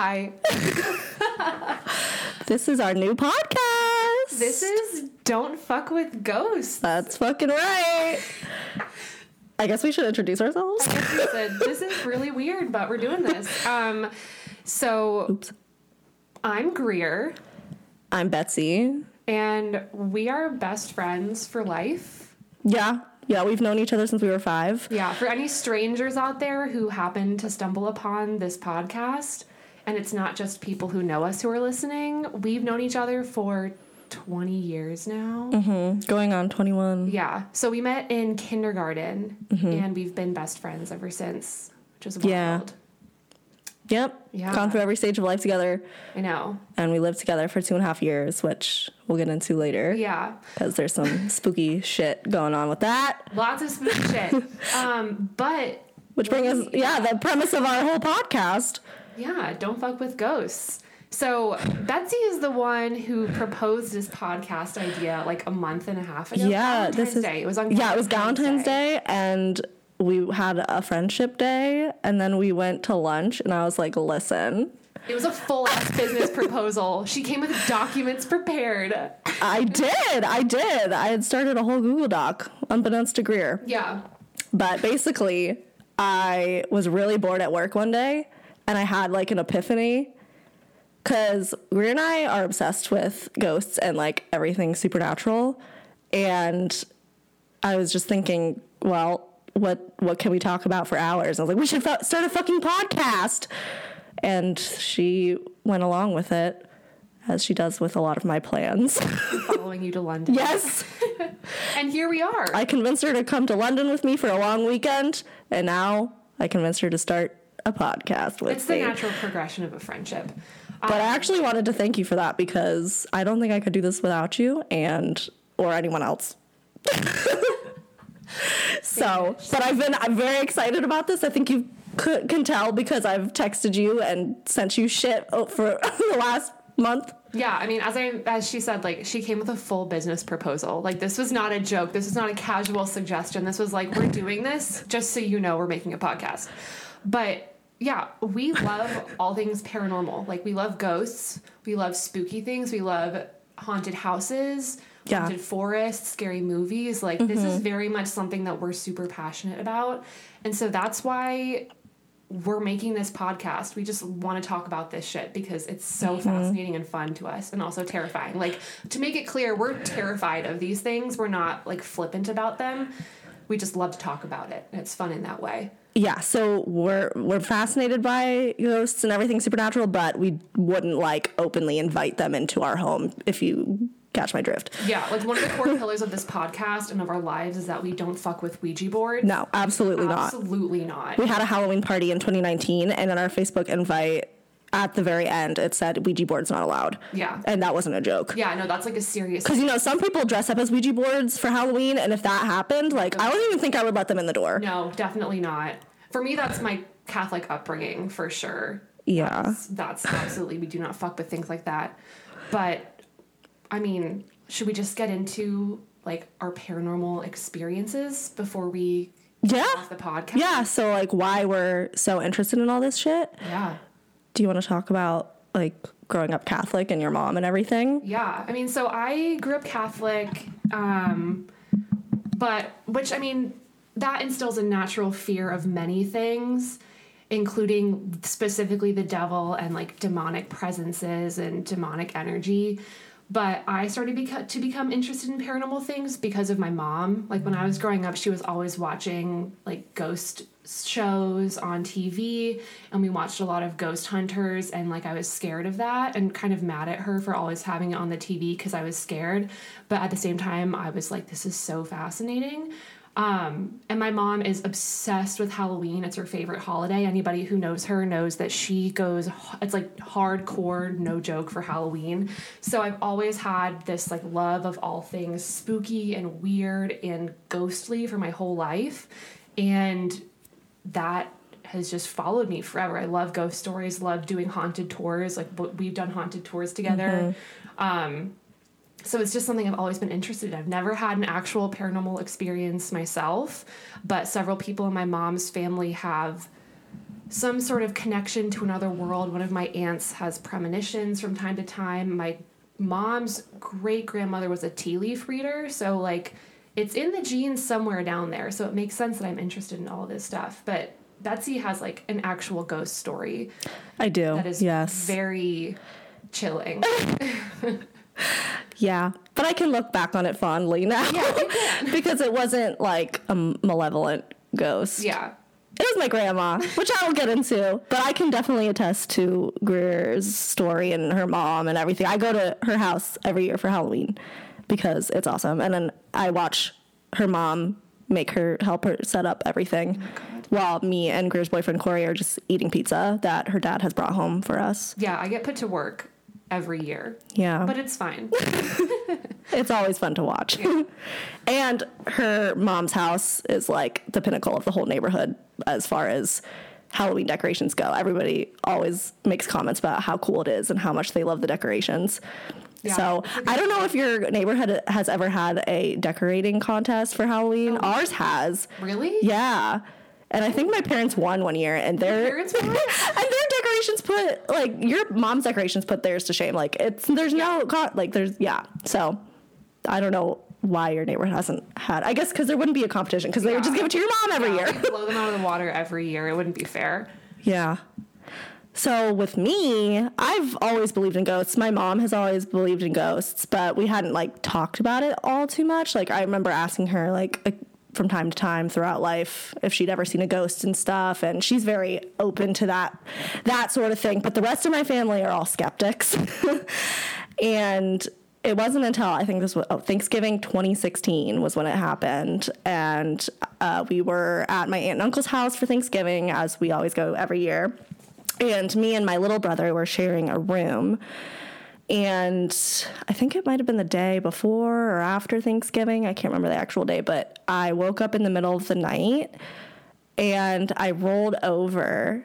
Hi. This is our new podcast. This is Don't Fuck with Ghosts. That's fucking right. I guess we should introduce ourselves. Said, this is really weird, but we're doing this. Um, so Oops. I'm Greer, I'm Betsy. and we are best friends for life. Yeah. Yeah, we've known each other since we were five. Yeah, for any strangers out there who happen to stumble upon this podcast, and it's not just people who know us who are listening, we've known each other for 20 years now. Mm, Going on 21. Yeah. So we met in kindergarten and we've been best friends ever since, which is wild. Yeah. Yep. Yeah. Gone through every stage of life together. I know. And we lived together for two and a half years, which we'll get into later. Yeah. Because there's some spooky shit going on with that. Lots of spooky shit. Um, but Which brings us, yeah, the premise of our whole podcast. Yeah, don't fuck with ghosts. So Betsy is the one who proposed this podcast idea like a month and a half ago. Yeah, Valentine's this is Day. It was on yeah, it was Valentine's Day, and we had a friendship day, and then we went to lunch, and I was like, "Listen, It was a full ass business proposal. She came with documents prepared. I did, I did, I had started a whole Google Doc, unbeknownst to Greer, Yeah. but basically, I was really bored at work one day, and I had like an epiphany." Because Greer and I are obsessed with ghosts and like everything supernatural. And I was just thinking, well, what what can we talk about for hours? I was like, we should fu- start a fucking podcast. And she went along with it, as she does with a lot of my plans. Following you to London. yes, And here we are. I convinced her to come to London with me for a long weekend, and now I convinced her to start a podcast with it's the me. natural progression of a friendship. But I um, actually wanted to thank you for that because I don't think I could do this without you and or anyone else. so, but I've been I'm very excited about this. I think you could, can tell because I've texted you and sent you shit for the last month. Yeah, I mean, as I as she said, like she came with a full business proposal. Like this was not a joke. This was not a casual suggestion. This was like we're doing this just so you know we're making a podcast. But yeah, we love all things paranormal. Like we love ghosts. We love spooky things. We love haunted houses, Yeah. haunted forests, scary movies. Like this is mm-hmm. very much something that we're super passionate about. And so that's why we're making this podcast. We just want to talk about this shit because it's so mm-hmm. fascinating and fun to us and also terrifying. Like to make it clear, we're terrified of these things. We're not like flippant about them. We just love to talk about it. And it's fun in that way. Yeah, so we're we're fascinated by ghosts and everything supernatural, but we wouldn't like openly invite them into our home if you catch my drift. Yeah, like one of the core pillars of this podcast and of our lives is that we don't fuck with Ouija boards. No, absolutely not. Absolutely not. We had a Halloween party in 2019, and in our Facebook invite, at the very end, it said Ouija boards not allowed. Yeah. And that wasn't a joke. Yeah, no, that's like a serious Because, you know, some people dress up as Ouija boards for Halloween, and if that happened, like, I don't even think I would let them in the door. No, definitely not. For me, that's my Catholic upbringing for sure. Yeah. That's absolutely, we do not fuck with things like that. But, I mean, should we just get into like our paranormal experiences before we Yeah. the podcast? Yeah. So, like, why we're so interested in all this shit. Yeah. Do you want to talk about, like, growing up Catholic and your mom and everything? Yeah. I mean, so I grew up Catholic, um, but which I mean, that instills a natural fear of many things, including specifically the devil and like demonic presences and demonic energy. But I started beca- to become interested in paranormal things because of my mom. Like when I was growing up, she was always watching like ghost shows on TV, and we watched a lot of ghost hunters. And like I was scared of that and kind of mad at her for always having it on the TV because I was scared. But at the same time, I was like, this is so fascinating. Um, and my mom is obsessed with Halloween. It's her favorite holiday. Anybody who knows her knows that she goes, it's like hardcore, no joke for Halloween. So I've always had this like love of all things spooky and weird and ghostly for my whole life. And that has just followed me forever. I love ghost stories, love doing haunted tours. Like we've done haunted tours together. Um, so it's just something I've always been interested in. I've never had an actual paranormal experience myself, but several people in my mom's family have some sort of connection to another world. One of my aunts has premonitions from time to time. My mom's great grandmother was a tea leaf reader, so like it's in the genes somewhere down there. So it makes sense that I'm interested in all this stuff. But Betsy has like an actual ghost story I do. that is yes. very chilling. Yeah, but I can look back on it fondly now Yeah, because it wasn't like a malevolent ghost. yeah. It was my grandma, which I will get into, but I can definitely attest to Greer's story and her mom and everything. I go to her house every year for Halloween because it's awesome, and then I watch her mom make her help her set up everything oh while me and Greer's boyfriend Corey are just eating pizza that her dad has brought home for us. Yeah, I get put to work every year. Yeah. But it's fine. It's always fun to watch. and her mom's house is like the pinnacle of the whole neighborhood as far as Halloween decorations go. Everybody always makes comments about how cool it is and how much they love the decorations. Yeah. So I don't know if your neighborhood has ever had a decorating contest for Halloween. Oh. Ours has. really? Yeah. And I think my parents won one year, and their and their decorations put like your mom's decorations put theirs to shame. Like it's there's no co- like there's yeah. So I don't know why your neighborhood hasn't had. I guess because there wouldn't be a competition because they would just give it to your mom every Yeah, year. blow them out of the water every year. It wouldn't be fair. Yeah. So with me, I've always believed in ghosts. My mom has always believed in ghosts, but we hadn't like talked about it all too much. Like I remember asking her like uh, from time to time throughout life if she'd ever seen a ghost and stuff, and she's very open to that that sort of thing. But the rest of my family are all skeptics. and it wasn't until I think this was oh, Thanksgiving 2016 was when it happened, and uh, we were at my aunt and uncle's house for Thanksgiving, as we always go every year. And me and my little brother were sharing a room. And I think it might have been the day before or after Thanksgiving. I can't remember the actual day, but I woke up in the middle of the night and I rolled over.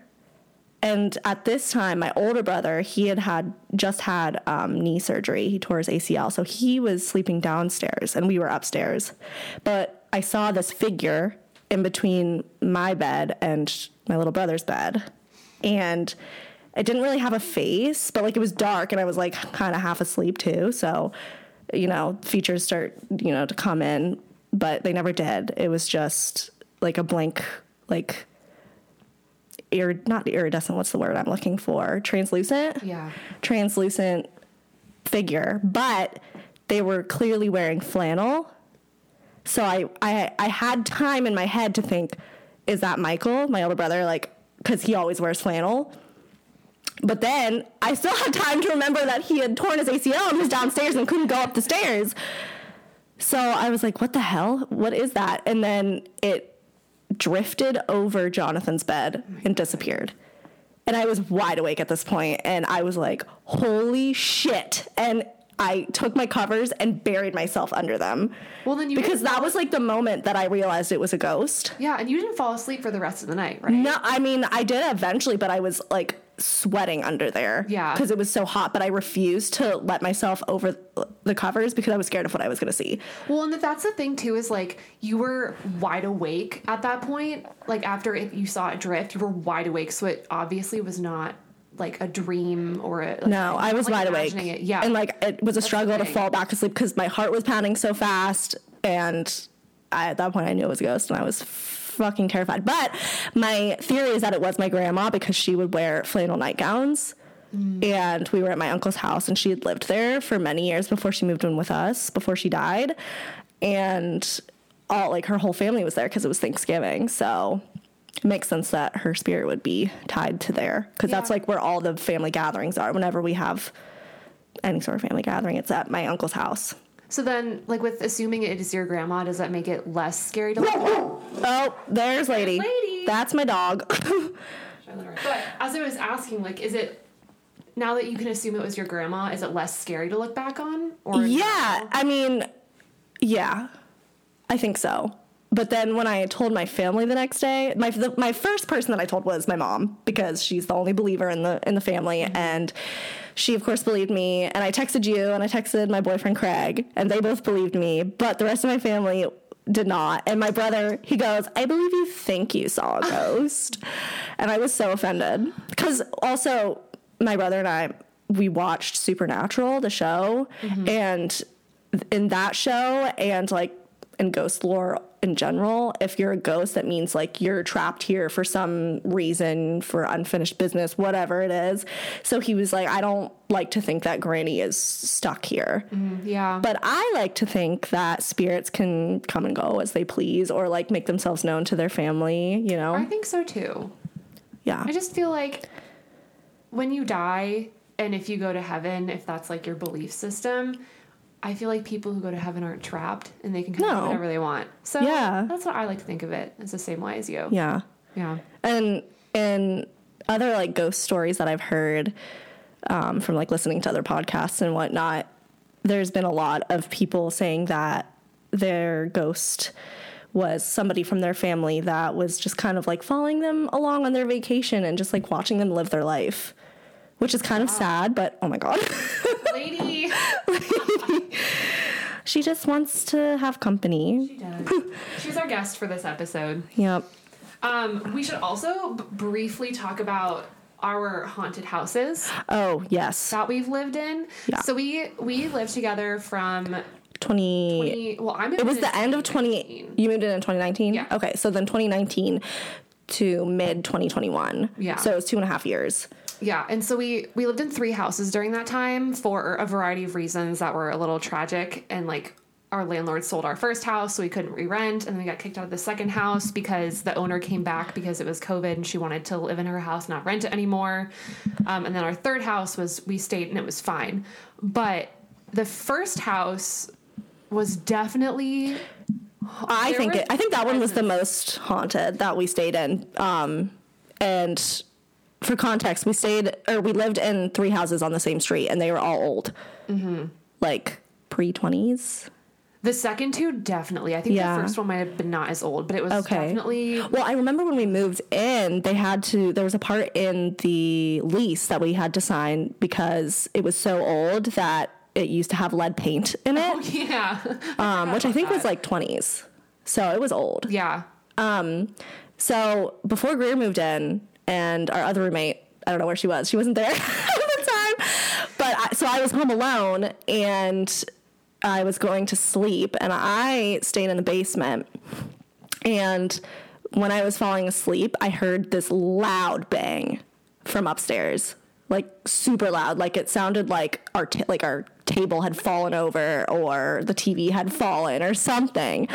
And at this time, my older brother, he had had just had um, knee surgery. He tore his ACL, so he was sleeping downstairs, and we were upstairs. But I saw this figure in between my bed and my little brother's bed, and it didn't really have a face, but like it was dark, and I was like kind of half asleep too. So, you know, features start you know to come in, but they never did. It was just like a blank, like irid- not iridescent. What's the word I'm looking for? Translucent. Yeah. Translucent figure, but they were clearly wearing flannel. So I, I, I had time in my head to think, is that Michael, my older brother? Like, because he always wears flannel. But then I still had time to remember that he had torn his ACL and was downstairs and couldn't go up the stairs. So I was like, what the hell? What is that? And then it drifted over Jonathan's bed and disappeared. And I was wide awake at this point, and I was like, holy shit. And I took my covers and buried myself under them. Well, then you because that was like the moment that I realized it was a ghost. Yeah, and you didn't fall asleep for the rest of the night, right? No, I mean, I did eventually, but I was like sweating under there. Yeah. Because it was so hot, but I refused to let myself over the covers because I was scared of what I was going to see. Well, and that's the thing too is like you were wide awake at that point. Like after it, you saw it drift, you were wide awake, so it obviously was not like a dream or a. Like, No, I was like, wide awake. It. Yeah, And like it was a struggle to fall back asleep because my heart was pounding so fast. And I, at that point, I knew it was a ghost and I was fucking terrified. But my theory is that it was my grandma because she would wear flannel nightgowns. Mm. And we were at my uncle's house and she had lived there for many years before she moved in with us, before she died. And all like her whole family was there because it was Thanksgiving. So it makes sense that her spirit would be tied to there because that's like where all the family gatherings are. Whenever we have any sort of family gathering, it's at my uncle's house. So then, like with assuming it is your grandma, does that make it less scary to look? Oh, there's lady. Lady. That's my dog. But as I was asking, like, is it now that you can assume it was your grandma? Is it less scary to look back on? Or yeah, I mean, yeah, I think so. But then when I told my family the next day, my the, my first person that I told was my mom because she's the only believer in the in the family, mm-hmm. and she of course believed me. And I texted you, and I texted my boyfriend Craig, and they both believed me. But the rest of my family did not. And my brother, he goes, I believe you think you saw a ghost. and I was so offended. Because also, my brother and I, we watched Supernatural, the show, mm-hmm. and in that show, and like in ghost lore in general, if you're a ghost, that means like you're trapped here for some reason, for unfinished business, whatever it is. So he was like, I don't like to think that Granny is stuck here. Mm-hmm, yeah. But I like to think that spirits can come and go as they please or like make themselves known to their family, you know? I think so too. Yeah. I just feel like when you die and if you go to heaven, if that's like your belief system, I feel like people who go to heaven aren't trapped and they can kind of No. do whatever they want. So Yeah. that's what I like to think of it. It's the same way as you. Yeah. Yeah. And and other like ghost stories that I've heard um, from like listening to other podcasts and whatnot, there's been a lot of people saying that their ghost was somebody from their family that was just kind of like following them along on their vacation and just like watching them live their life, which is kind of sad, but oh my god. Lady. she just wants to have company. She does. She's our guest for this episode. Yep. Um, we should also b- briefly talk about our haunted houses Oh, yes. that we've lived in. Yeah. So we we lived together from 20 20, well, I'm It was the end of 20 You moved in in 2019? Yeah. Okay, so then 2019 to mid 2021. Yeah. So it was two and a half years. Yeah, and so we we lived in three houses during that time for a variety of reasons that were a little tragic and like our landlord sold our first house so we couldn't re-rent and then we got kicked out of the second house because the owner came back because it was covid and she wanted to live in her house not rent it anymore. Um, and then our third house was we stayed and it was fine. But the first house was definitely I think it, I think that one was the most haunted that we stayed in. Um, and for context, we stayed or we lived in three houses on the same street, and they were all old, Mm-hmm. like pre 20s. the second two definitely i think Yeah. the first one might have been not as old but it was Okay. definitely Well, I remember when we moved in, they had to, there was a part in the lease that we had to sign because it was so old that it used to have lead paint in it, Oh, yeah um, which I think was like 20s. So it was old. yeah Um, So before Greer moved in, and our other roommate, I don't know where she was. She wasn't there at the time. But I, so I was home alone, and I was going to sleep, and I stayed in the basement. And when I was falling asleep, I heard this loud bang from upstairs, like super loud. Like it sounded like our ta- like our table had fallen over or the TV had fallen or something.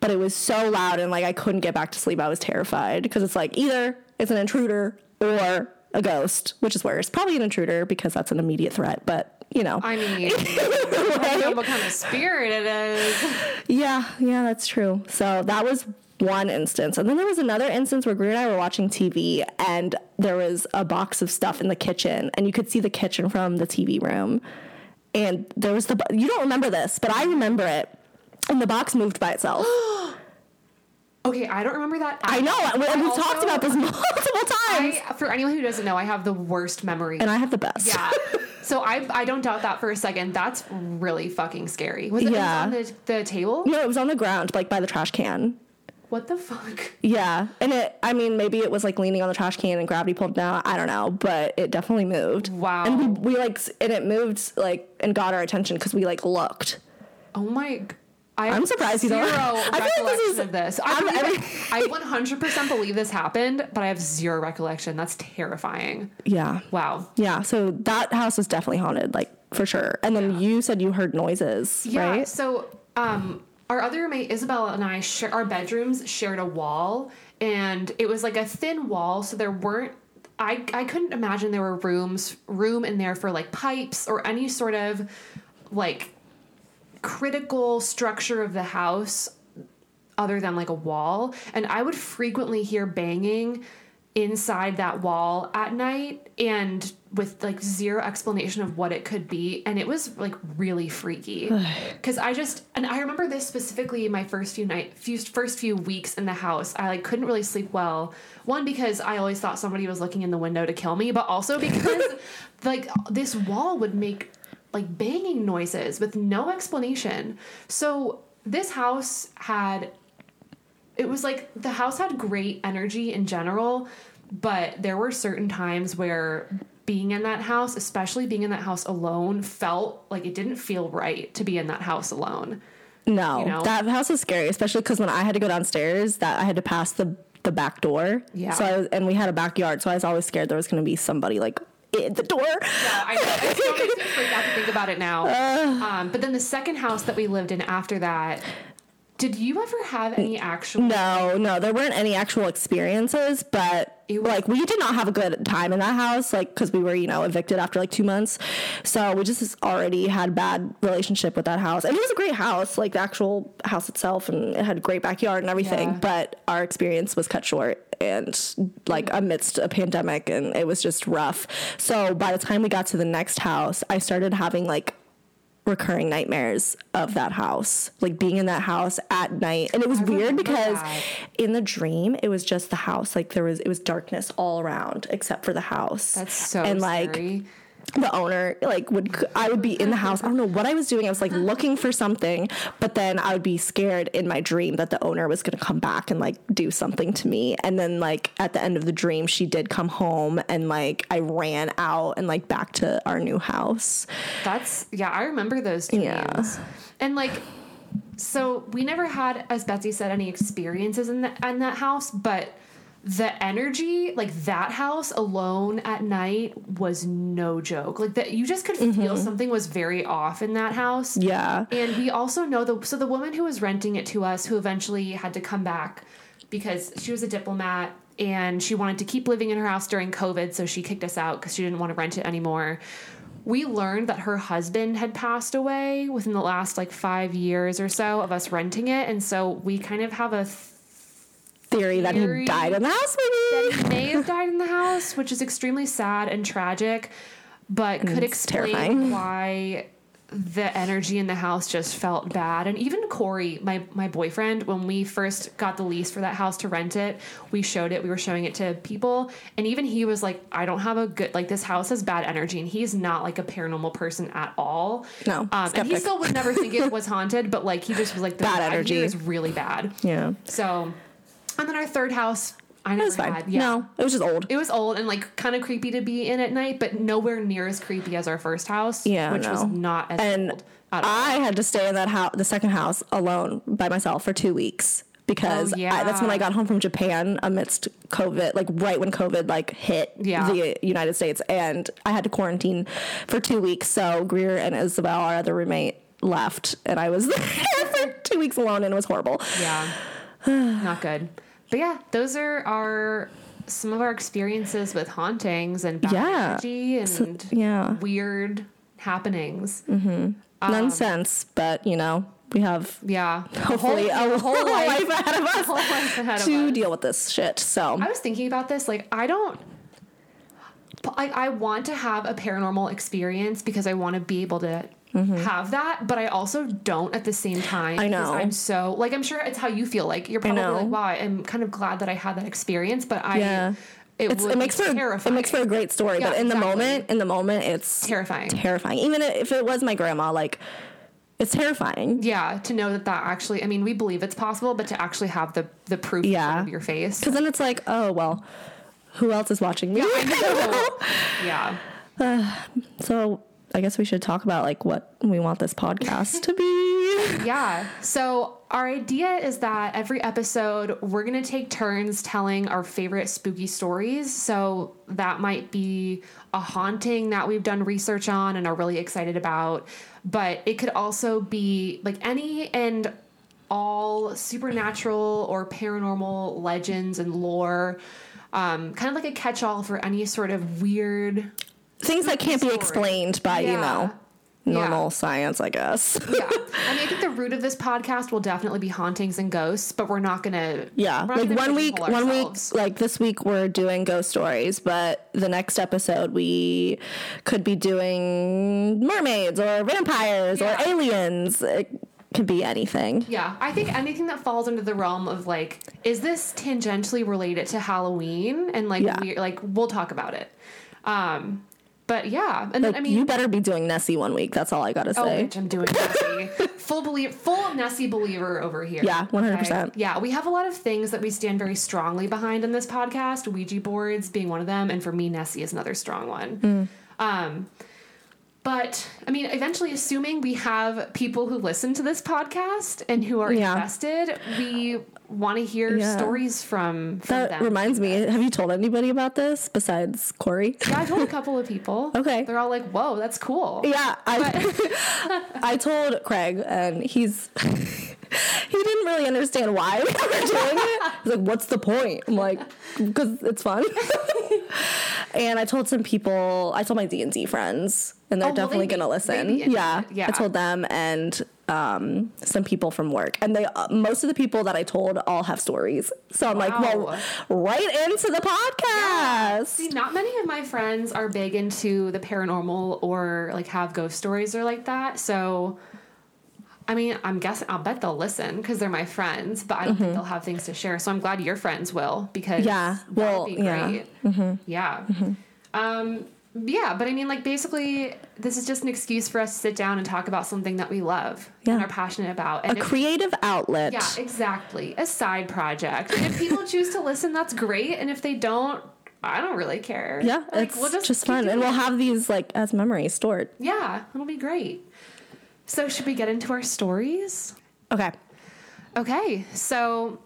But it was so loud and like I couldn't get back to sleep. I was terrified because it's like either it's an intruder or a ghost, which is worse. Probably an intruder because that's an immediate threat. But you know, I mean, I know what kind of spirit it is. Yeah, yeah, that's true. So that was one instance. And then there was another instance where Greer and I were watching TV and there was a box of stuff in the kitchen and you could see the kitchen from the TV room. And there was the, you don't remember this, but I remember it. And the box moved by itself. Okay, I don't remember that. I know. We, we've also- talked about this multiple times. I, for anyone who doesn't know, I have the worst memory. and I have the best. yeah. So I I don't doubt that for a second. That's really fucking scary. Was it, Yeah. it was on the, the table? No, it was on the ground, like by the trash can. What the fuck? Yeah. And it, I mean, maybe it was like leaning on the trash can and gravity pulled it down. I don't know, but it definitely moved. Wow. And we, we like, and it moved like and got our attention because we like looked. Oh my. I I'm surprised you zero don't- I feel like this recollection is- of this. I, believe I 100% believe this happened, but I have zero recollection. That's terrifying. Yeah. Wow. Yeah. So that house was definitely haunted, like for sure. And then you said you heard noises, Yeah. right? So, um, our other roommate Isabella and I share our bedrooms shared a wall, and it was like a thin wall, so there weren't. I I couldn't imagine there were rooms room in there for like pipes or any sort of like critical structure of the house other than like a wall. And i would frequently hear banging inside that wall at night and with like zero explanation of what it could be. And it was like really freaky. Because i just and i remember this specifically my first few night few first few weeks in the house. I like couldn't really sleep well. One because i always thought somebody was looking in the window to kill me but also because like this wall would make like banging noises with no explanation so this house had it was like the house had great energy in general, but there were certain times where being in that house, especially being in that house alone, felt like it didn't feel right to be in that house alone. No, You know? that house was scary, especially because when I had to go downstairs, that I had to pass the the back door. Yeah. So I was, and we had a backyard, so I was always scared there was going to be somebody like in the door. Yeah, I, I still makes me freak out to think about it now. um, but then the second house that we lived in after that, did you ever have any actual? No, no, there weren't any actual experiences, but It was- like we did not have a good time in that house, like because we were, you know, evicted after like two months, so we just already had bad relationship with that house, and it was a great house, like the actual house itself, and it had a great backyard and everything, Yeah. but our experience was cut short and like amidst a pandemic, and it was just rough. So by the time we got to the next house, I started having like recurring nightmares of that house, like being in that house at night. And it was I weird because that. in the dream it was just the house. Like there was it was darkness all around except for the house. That's so and like scary. The owner like would I would be in the house. I don't know what I was doing. I was like looking for something, but then I would be scared in my dream that the owner was going to come back and like do something to me. And then like at the end of the dream she did come home and like I ran out and like back to our new house. That's yeah, I remember those dreams. Yeah. And like so we never had, as Betsy said, any experiences in that in that house, but the energy, like that house alone at night was no joke. Like that you just could feel mm-hmm. something was very off in that house. Yeah. And we also know the so the woman who was renting it to us, who eventually had to come back because she was a diplomat and she wanted to keep living in her house during COVID, so she kicked us out because she didn't want to rent it anymore. We learned that her husband had passed away within the last like five years or so of us renting it, and so we kind of have a Theory that he died in the house, maybe. he may have died in the house, which is extremely sad and tragic, but could explain terrifying. why the energy in the house just felt bad. And even Corey, my my boyfriend, when we first got the lease for that house to rent it, we showed it. We were showing it to people, and even he was like, "I don't have a good like this house has bad energy," and he's not like a paranormal person at all. No, um, and he still would never think it was haunted, but like he just was like, "The Bad energy. is really bad." Yeah. So, and then our third house, I It was fine. had. Yeah. No, it was just old. It was old and like kind of creepy to be in at night, but nowhere near as creepy as our first house. Yeah, which was not as and old at all. I had to stay in that house, the second house, alone by myself for two weeks because Oh, I, that's when I got home from Japan amidst COVID, like right when COVID like hit Yeah. the United States, and I had to quarantine for two weeks. So Greer and Isabel, our other roommate, left, and I was there for two weeks alone, and it was horrible. Yeah, not good. But yeah, those are our some of our experiences with hauntings and bad Yeah. energy and Yeah, weird happenings. Um, nonsense, but you know we have Yeah, hopefully whole, a whole life, life ahead of us life ahead of to us. deal with this shit. So I was thinking about this. Like, I don't. I, I want to have a paranormal experience because I want to be able to have that, but I also don't at the same time. Mm-hmm. I know. I'm so like I'm sure it's how you feel. Like you're probably like, wow, I'm kind of glad that I had that experience, but I Yeah. it, it makes for terrifying. it makes for a great story, Yeah, but in the moment, in the moment, it's terrifying. terrifying. Even if it was my grandma, like it's terrifying. yeah, to know that that actually, I mean, we believe it's possible, but to actually have the the proof in Yeah. of your face. Because then it's like, oh well, who else is watching me? yeah. so I guess we should talk about like what we want this podcast to be. Yeah. So our idea is that every episode we're going to take turns telling our favorite spooky stories. So that might be a haunting that we've done research on and are really excited about, but it could also be like any and all supernatural or paranormal legends and lore. Um, kind of like a catch-all for any sort of weird Things that can't be explained by you Yeah. know Yeah. normal science, I guess. yeah. I mean, I think the root of this podcast will definitely be hauntings and ghosts, but we're not gonna. Yeah, not like gonna one week, one week, like this week we're doing ghost stories, but the next episode we could be doing mermaids or vampires Yeah. or aliens. It could be anything. Yeah, I think anything that falls under the realm of like, is this tangentially related to Halloween? And like, Yeah. we like we'll talk about it. Um, but yeah, and then I mean, you better be doing Nessie one week. That's all I gotta say. Oh, say. bitch, I'm doing Nessie. full believe, full Nessie believer over here. Yeah, 100%. Yeah, we have a lot of things that we stand very strongly behind in this podcast. Ouija boards being one of them, and for me, Nessie is another strong one. Mm. Um, but I mean, eventually, assuming we have people who listen to this podcast and who are Yeah. invested, we want to hear Yeah. stories from, from that them. reminds me. Have you told anybody about this besides Corey? yeah, I told a couple of people. Okay. they're all like, "Whoa, that's cool." Yeah, I I told Craig, and he's he didn't really understand why we were doing it. He's like, "What's the point?" I'm like, "Because it's fun." and I told some people. I told my D and D friends, and they're Oh, they definitely be- gonna they listen. Yeah. Yeah. I told them and um, some people from work, and they uh, most of the people that I told all have stories. So I'm like, well, right into the podcast. See, not many of my friends are big into the paranormal or like have ghost stories or like that. So, I mean, I'm guessing, I'll bet they'll listen because they're my friends, but I don't think they'll have things to share. So I'm glad your friends will because Mm-hmm. Yeah, that well, would be yeah. Mm-hmm. Yeah. Um, yeah, but I mean, like, basically, this is just an excuse for us to sit down and talk about something that we love and are passionate about. A And if- creative outlet. yeah, exactly. A side project. And if people choose to listen, that's great. And if they don't, I don't really care. Yeah, Like, it's we'll just, keep fun, and we'll have these like as memories stored. Yeah, it'll be great. So, should we get into our stories? Okay. Okay, so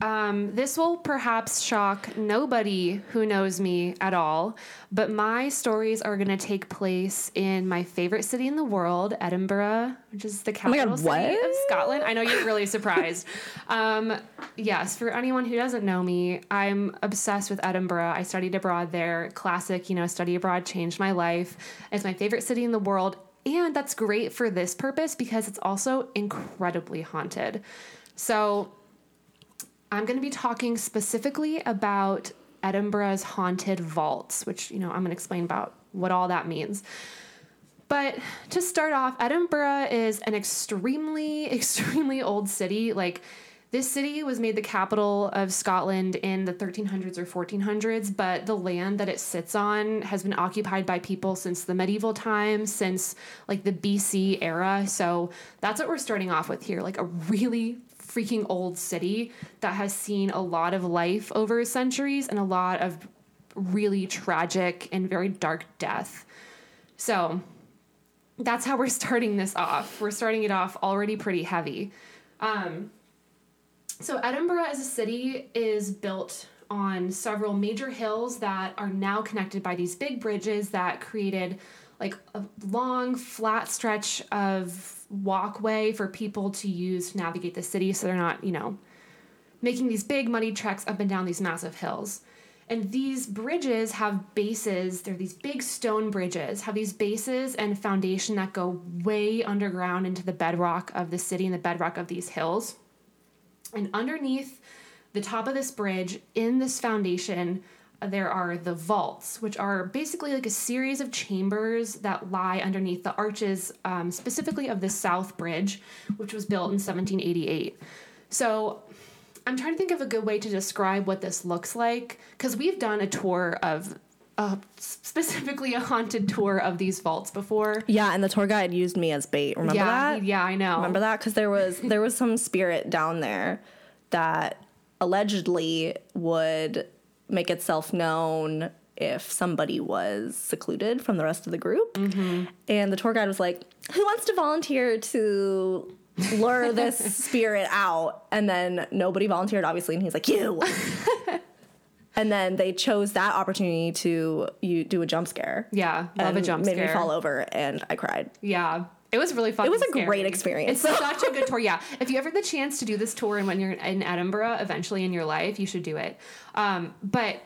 um, this will perhaps shock nobody who knows me at all, but my stories are going to take place in my favorite city in the world, Edinburgh, which is the Oh capital God, city of Scotland. I know you're really surprised. um, yes, for anyone who doesn't know me, I'm obsessed with Edinburgh. I studied abroad there. Classic, you know, study abroad changed my life. It's my favorite city in the world. And that's great for this purpose because it's also incredibly haunted. So, I'm going to be talking specifically about Edinburgh's haunted vaults, which, you know, I'm going to explain about what all that means. But to start off, Edinburgh is an extremely, extremely old city. Like, this city was made the capital of Scotland in the 1300s or 1400s, but the land that it sits on has been occupied by people since the medieval times, since like the BC era. So that's what we're starting off with here like a really freaking old city that has seen a lot of life over centuries and a lot of really tragic and very dark death. So that's how we're starting this off. We're starting it off already pretty heavy. Um, so Edinburgh as a city is built on several major hills that are now connected by these big bridges that created like a long flat stretch of walkway for people to use to navigate the city so they're not, you know, making these big muddy treks up and down these massive hills. And these bridges have bases, they're these big stone bridges, have these bases and foundation that go way underground into the bedrock of the city and the bedrock of these hills. And underneath the top of this bridge, in this foundation, uh, there are the vaults, which are basically like a series of chambers that lie underneath the arches, um, specifically of the South Bridge, which was built in 1788. So I'm trying to think of a good way to describe what this looks like because we've done a tour of. Uh, specifically, a haunted tour of these vaults before. Yeah, and the tour guide used me as bait. Remember yeah, that? yeah, I know. Remember that? Because there was there was some spirit down there that allegedly would make itself known if somebody was secluded from the rest of the group. Mm-hmm. And the tour guide was like, "Who wants to volunteer to lure this spirit out?" And then nobody volunteered, obviously, and he's like, "You." and then they chose that opportunity to you do a jump scare. Yeah, love a jump made scare. Made me fall over, and I cried. Yeah. It was really fun. It was a great experience. It's such a good tour. Yeah. If you ever get the chance to do this tour and when you're in Edinburgh eventually in your life, you should do it. Um, but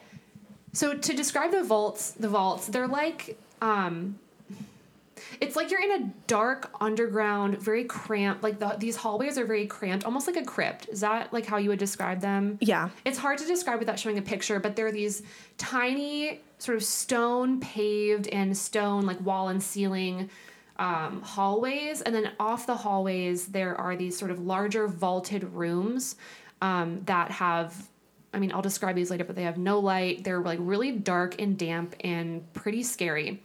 so to describe the vaults, the vaults, they're like um, it's like you're in a dark underground, very cramped. Like the, these hallways are very cramped, almost like a crypt. Is that like how you would describe them? Yeah. It's hard to describe without showing a picture, but there are these tiny, sort of stone paved and stone like wall and ceiling um, hallways, and then off the hallways there are these sort of larger vaulted rooms um, that have. I mean, I'll describe these later, but they have no light. They're like really dark and damp and pretty scary.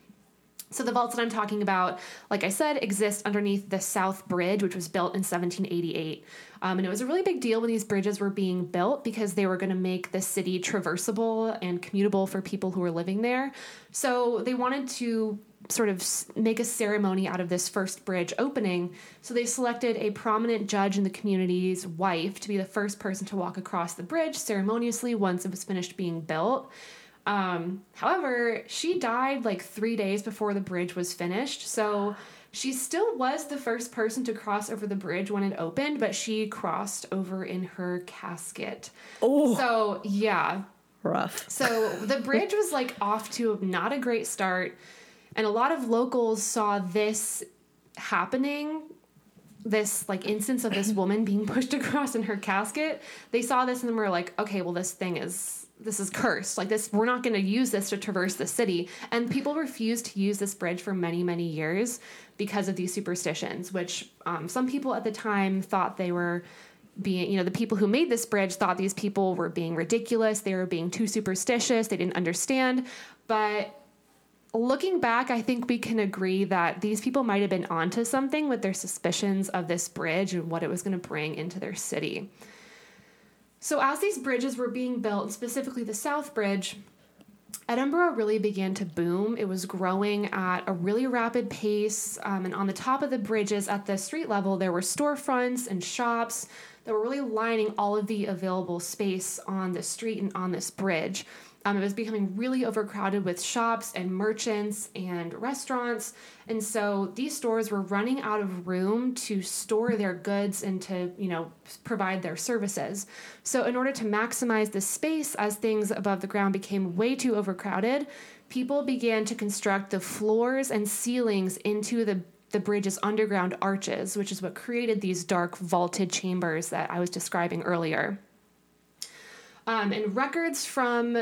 So the vaults that I'm talking about, like I said, exist underneath the South Bridge, which was built in 1788. Um, and it was a really big deal when these bridges were being built because they were going to make the city traversable and commutable for people who were living there. So they wanted to sort of make a ceremony out of this first bridge opening. So they selected a prominent judge in the community's wife to be the first person to walk across the bridge ceremoniously once it was finished being built. Um, however, she died like three days before the bridge was finished, so she still was the first person to cross over the bridge when it opened, but she crossed over in her casket. Oh. So, yeah. Rough. So the bridge was like off to not a great start, and a lot of locals saw this happening this like instance of this woman being pushed across in her casket they saw this and were like okay well this thing is this is cursed. Like this, we're not going to use this to traverse the city. And people refused to use this bridge for many, many years because of these superstitions, which um, some people at the time thought they were being, you know, the people who made this bridge thought these people were being ridiculous. They were being too superstitious. They didn't understand. But looking back, I think we can agree that these people might have been onto something with their suspicions of this bridge and what it was going to bring into their city. So, as these bridges were being built, specifically the South Bridge, Edinburgh really began to boom. It was growing at a really rapid pace. Um, and on the top of the bridges at the street level, there were storefronts and shops that were really lining all of the available space on the street and on this bridge. Um, it was becoming really overcrowded with shops and merchants and restaurants. And so these stores were running out of room to store their goods and to, you know, provide their services. So in order to maximize the space as things above the ground became way too overcrowded, people began to construct the floors and ceilings into the the bridge's underground arches, which is what created these dark vaulted chambers that I was describing earlier. Um, and records from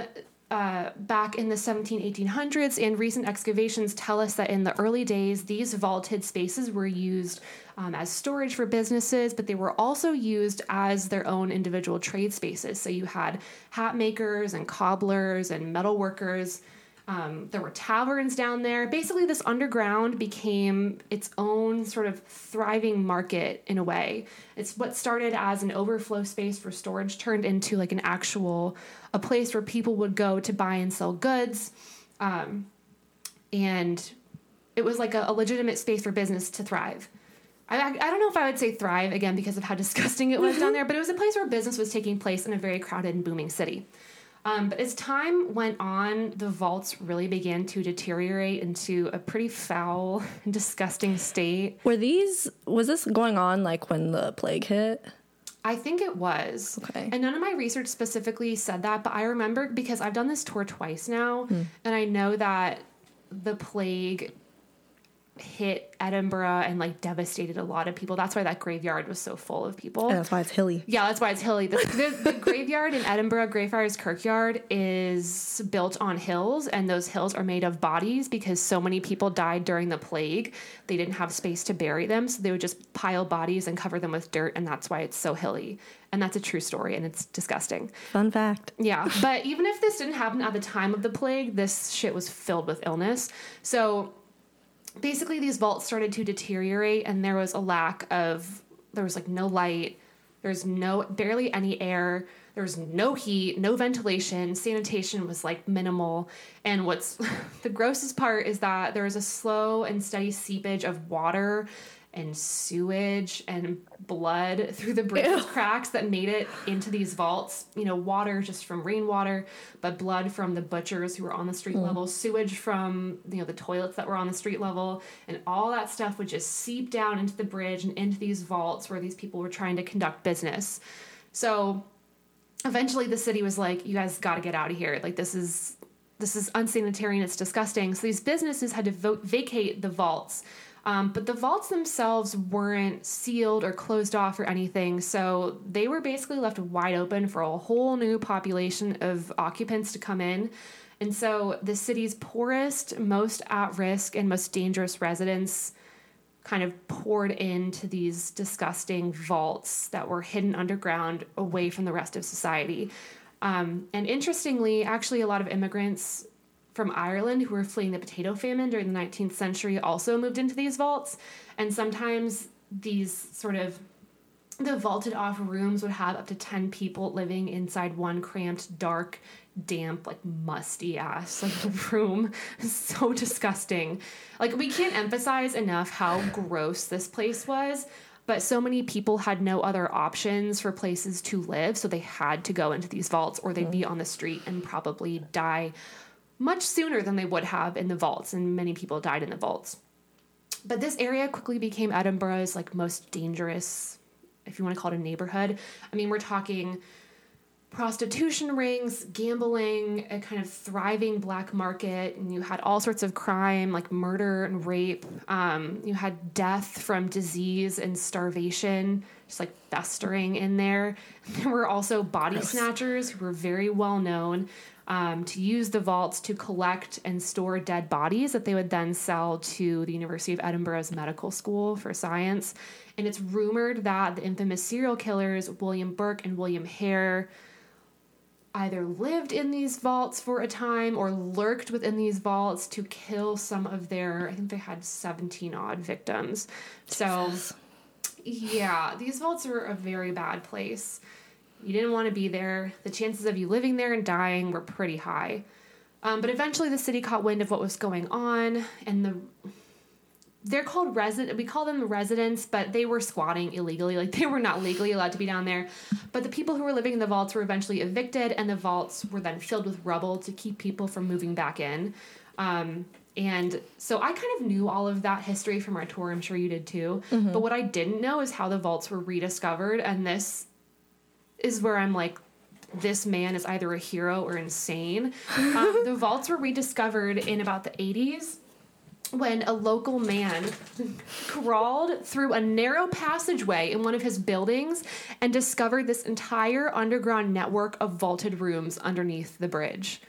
uh, back in the 17 1800s and recent excavations tell us that in the early days these vaulted spaces were used um, as storage for businesses but they were also used as their own individual trade spaces. So you had hat makers and cobblers and metal workers um, there were taverns down there. Basically, this underground became its own sort of thriving market in a way. It's what started as an overflow space for storage turned into like an actual a place where people would go to buy and sell goods, um, and it was like a, a legitimate space for business to thrive. I, I don't know if I would say thrive again because of how disgusting it was down there, but it was a place where business was taking place in a very crowded and booming city. Um, but as time went on, the vaults really began to deteriorate into a pretty foul, and disgusting state. Were these, was this going on like when the plague hit? I think it was. Okay. And none of my research specifically said that, but I remember because I've done this tour twice now, hmm. and I know that the plague hit Edinburgh and like devastated a lot of people. That's why that graveyard was so full of people. And that's why it's hilly. Yeah, that's why it's hilly. The, the, the graveyard in Edinburgh, Greyfriars Kirkyard, is built on hills, and those hills are made of bodies because so many people died during the plague. They didn't have space to bury them, so they would just pile bodies and cover them with dirt, and that's why it's so hilly. And that's a true story, and it's disgusting. Fun fact. Yeah, but even if this didn't happen at the time of the plague, this shit was filled with illness. So basically these vaults started to deteriorate and there was a lack of there was like no light there's no barely any air there's no heat no ventilation sanitation was like minimal. And what's the grossest part is that there was a slow and steady seepage of water and sewage and blood through the bridge cracks that made it into these vaults. You know, water just from rainwater, but blood from the butchers who were on the street mm. level, sewage from, you know, the toilets that were on the street level, and all that stuff would just seep down into the bridge and into these vaults where these people were trying to conduct business. So eventually the city was like, you guys got to get out of here. Like, this is. This is unsanitary and it's disgusting. So these businesses had to vo- vacate the vaults um, but the vaults themselves weren't sealed or closed off or anything, so they were basically left wide open for a whole new population of occupants to come in. And so the city's poorest, most at risk, and most dangerous residents kind of poured into these disgusting vaults that were hidden underground away from the rest of society. Um, and interestingly, actually, a lot of immigrants from Ireland who were fleeing the potato famine during the 19th century also moved into these vaults. And sometimes these sort of the vaulted off rooms would have up to 10 people living inside one cramped, dark, damp, like musty ass like room. so disgusting. Like we can't emphasize enough how gross this place was. But so many people had no other options for places to live, so they had to go into these vaults or they'd mm-hmm. be on the street and probably die much sooner than they would have in the vaults, and many people died in the vaults. But this area quickly became Edinburgh's like most dangerous, if you want to call it a neighborhood. I mean, we're talking prostitution rings, gambling, a kind of thriving black market, and you had all sorts of crime like murder and rape. Um, you had death from disease and starvation, just like festering in there. There were also body snatchers who were very well known. Um, to use the vaults to collect and store dead bodies that they would then sell to the University of Edinburgh's medical school for science. And it's rumored that the infamous serial killers, William Burke and William Hare, either lived in these vaults for a time or lurked within these vaults to kill some of their, I think they had 17 odd victims. So, yeah, these vaults are a very bad place. You didn't want to be there. The chances of you living there and dying were pretty high. Um, but eventually, the city caught wind of what was going on, and the they're called resident we call them residents but they were squatting illegally like they were not legally allowed to be down there but the people who were living in the vaults were eventually evicted and the vaults were then filled with rubble to keep people from moving back in um, and so i kind of knew all of that history from our tour i'm sure you did too Mm-hmm. but what i didn't know is how the vaults were rediscovered and this is where i'm like this man is either a hero or insane um, the vaults were rediscovered in about the 80s when a local man crawled through a narrow passageway in one of his buildings and discovered this entire underground network of vaulted rooms underneath the bridge.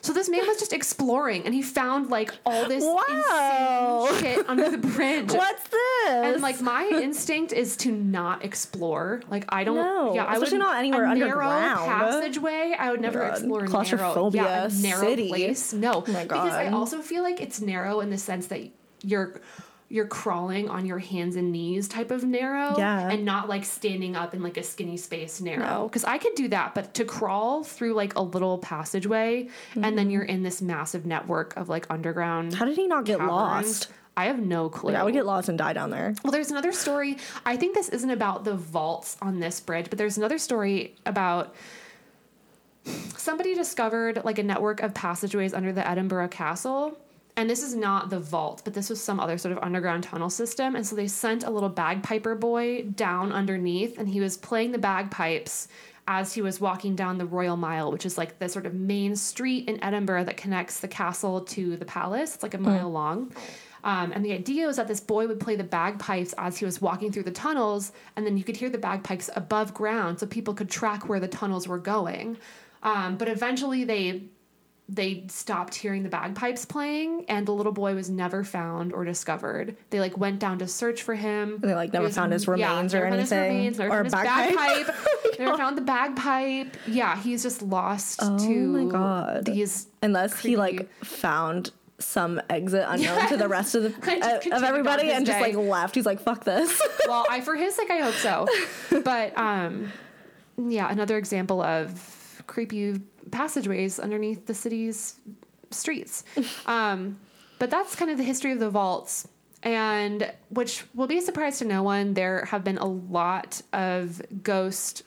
So this man was just exploring and he found like all this Wow. insane shit under the bridge. What's this? And like my instinct is to not explore. Like I don't. No, yeah, I would not anywhere a underground. Narrow passageway. I would never God. explore narrow. Claustrophobia Yeah, a narrow city. place. No, oh my God. because I also feel like it's narrow in the sense that you're you're crawling on your hands and knees type of narrow Yeah. and not like standing up in like a skinny space narrow No. because i could do that but to crawl through like a little passageway and then mm. you're in this massive network of like underground How did he not get caverns, lost? i have no clue Like, I would get lost and die down there. well, there's another story. I think this isn't about the vaults on this bridge, but there's another story about somebody discovered like a network of passageways under the Edinburgh Castle. And this is not the vault, but this was some other sort of underground tunnel system. And so they sent a little bagpiper boy down underneath, and he was playing the bagpipes as he was walking down the Royal Mile, which is like the sort of main street in Edinburgh that connects the castle to the palace. It's like a mile long. Um, and the idea was that this boy would play the bagpipes as he was walking through the tunnels, and then you could hear the bagpipes above ground so people could track where the tunnels were going. Um, but eventually they they stopped hearing the bagpipes playing and the little boy was never found or discovered. They like went down to search for him. They, like, never was- found his remains or never his anything? remains, Or bagpipe? bagpipe. never found the bagpipe. Yeah, he's just lost Oh to my God. these Unless he like found some exit unknown to the rest of the uh, of everybody and just like left. He's like, fuck this. well, I for his sake I hope so. But um yeah, another example of creepy passageways underneath the city's streets. Um but that's kind of the history of the vaults. And which will be a surprise to no one, there have been a lot of ghost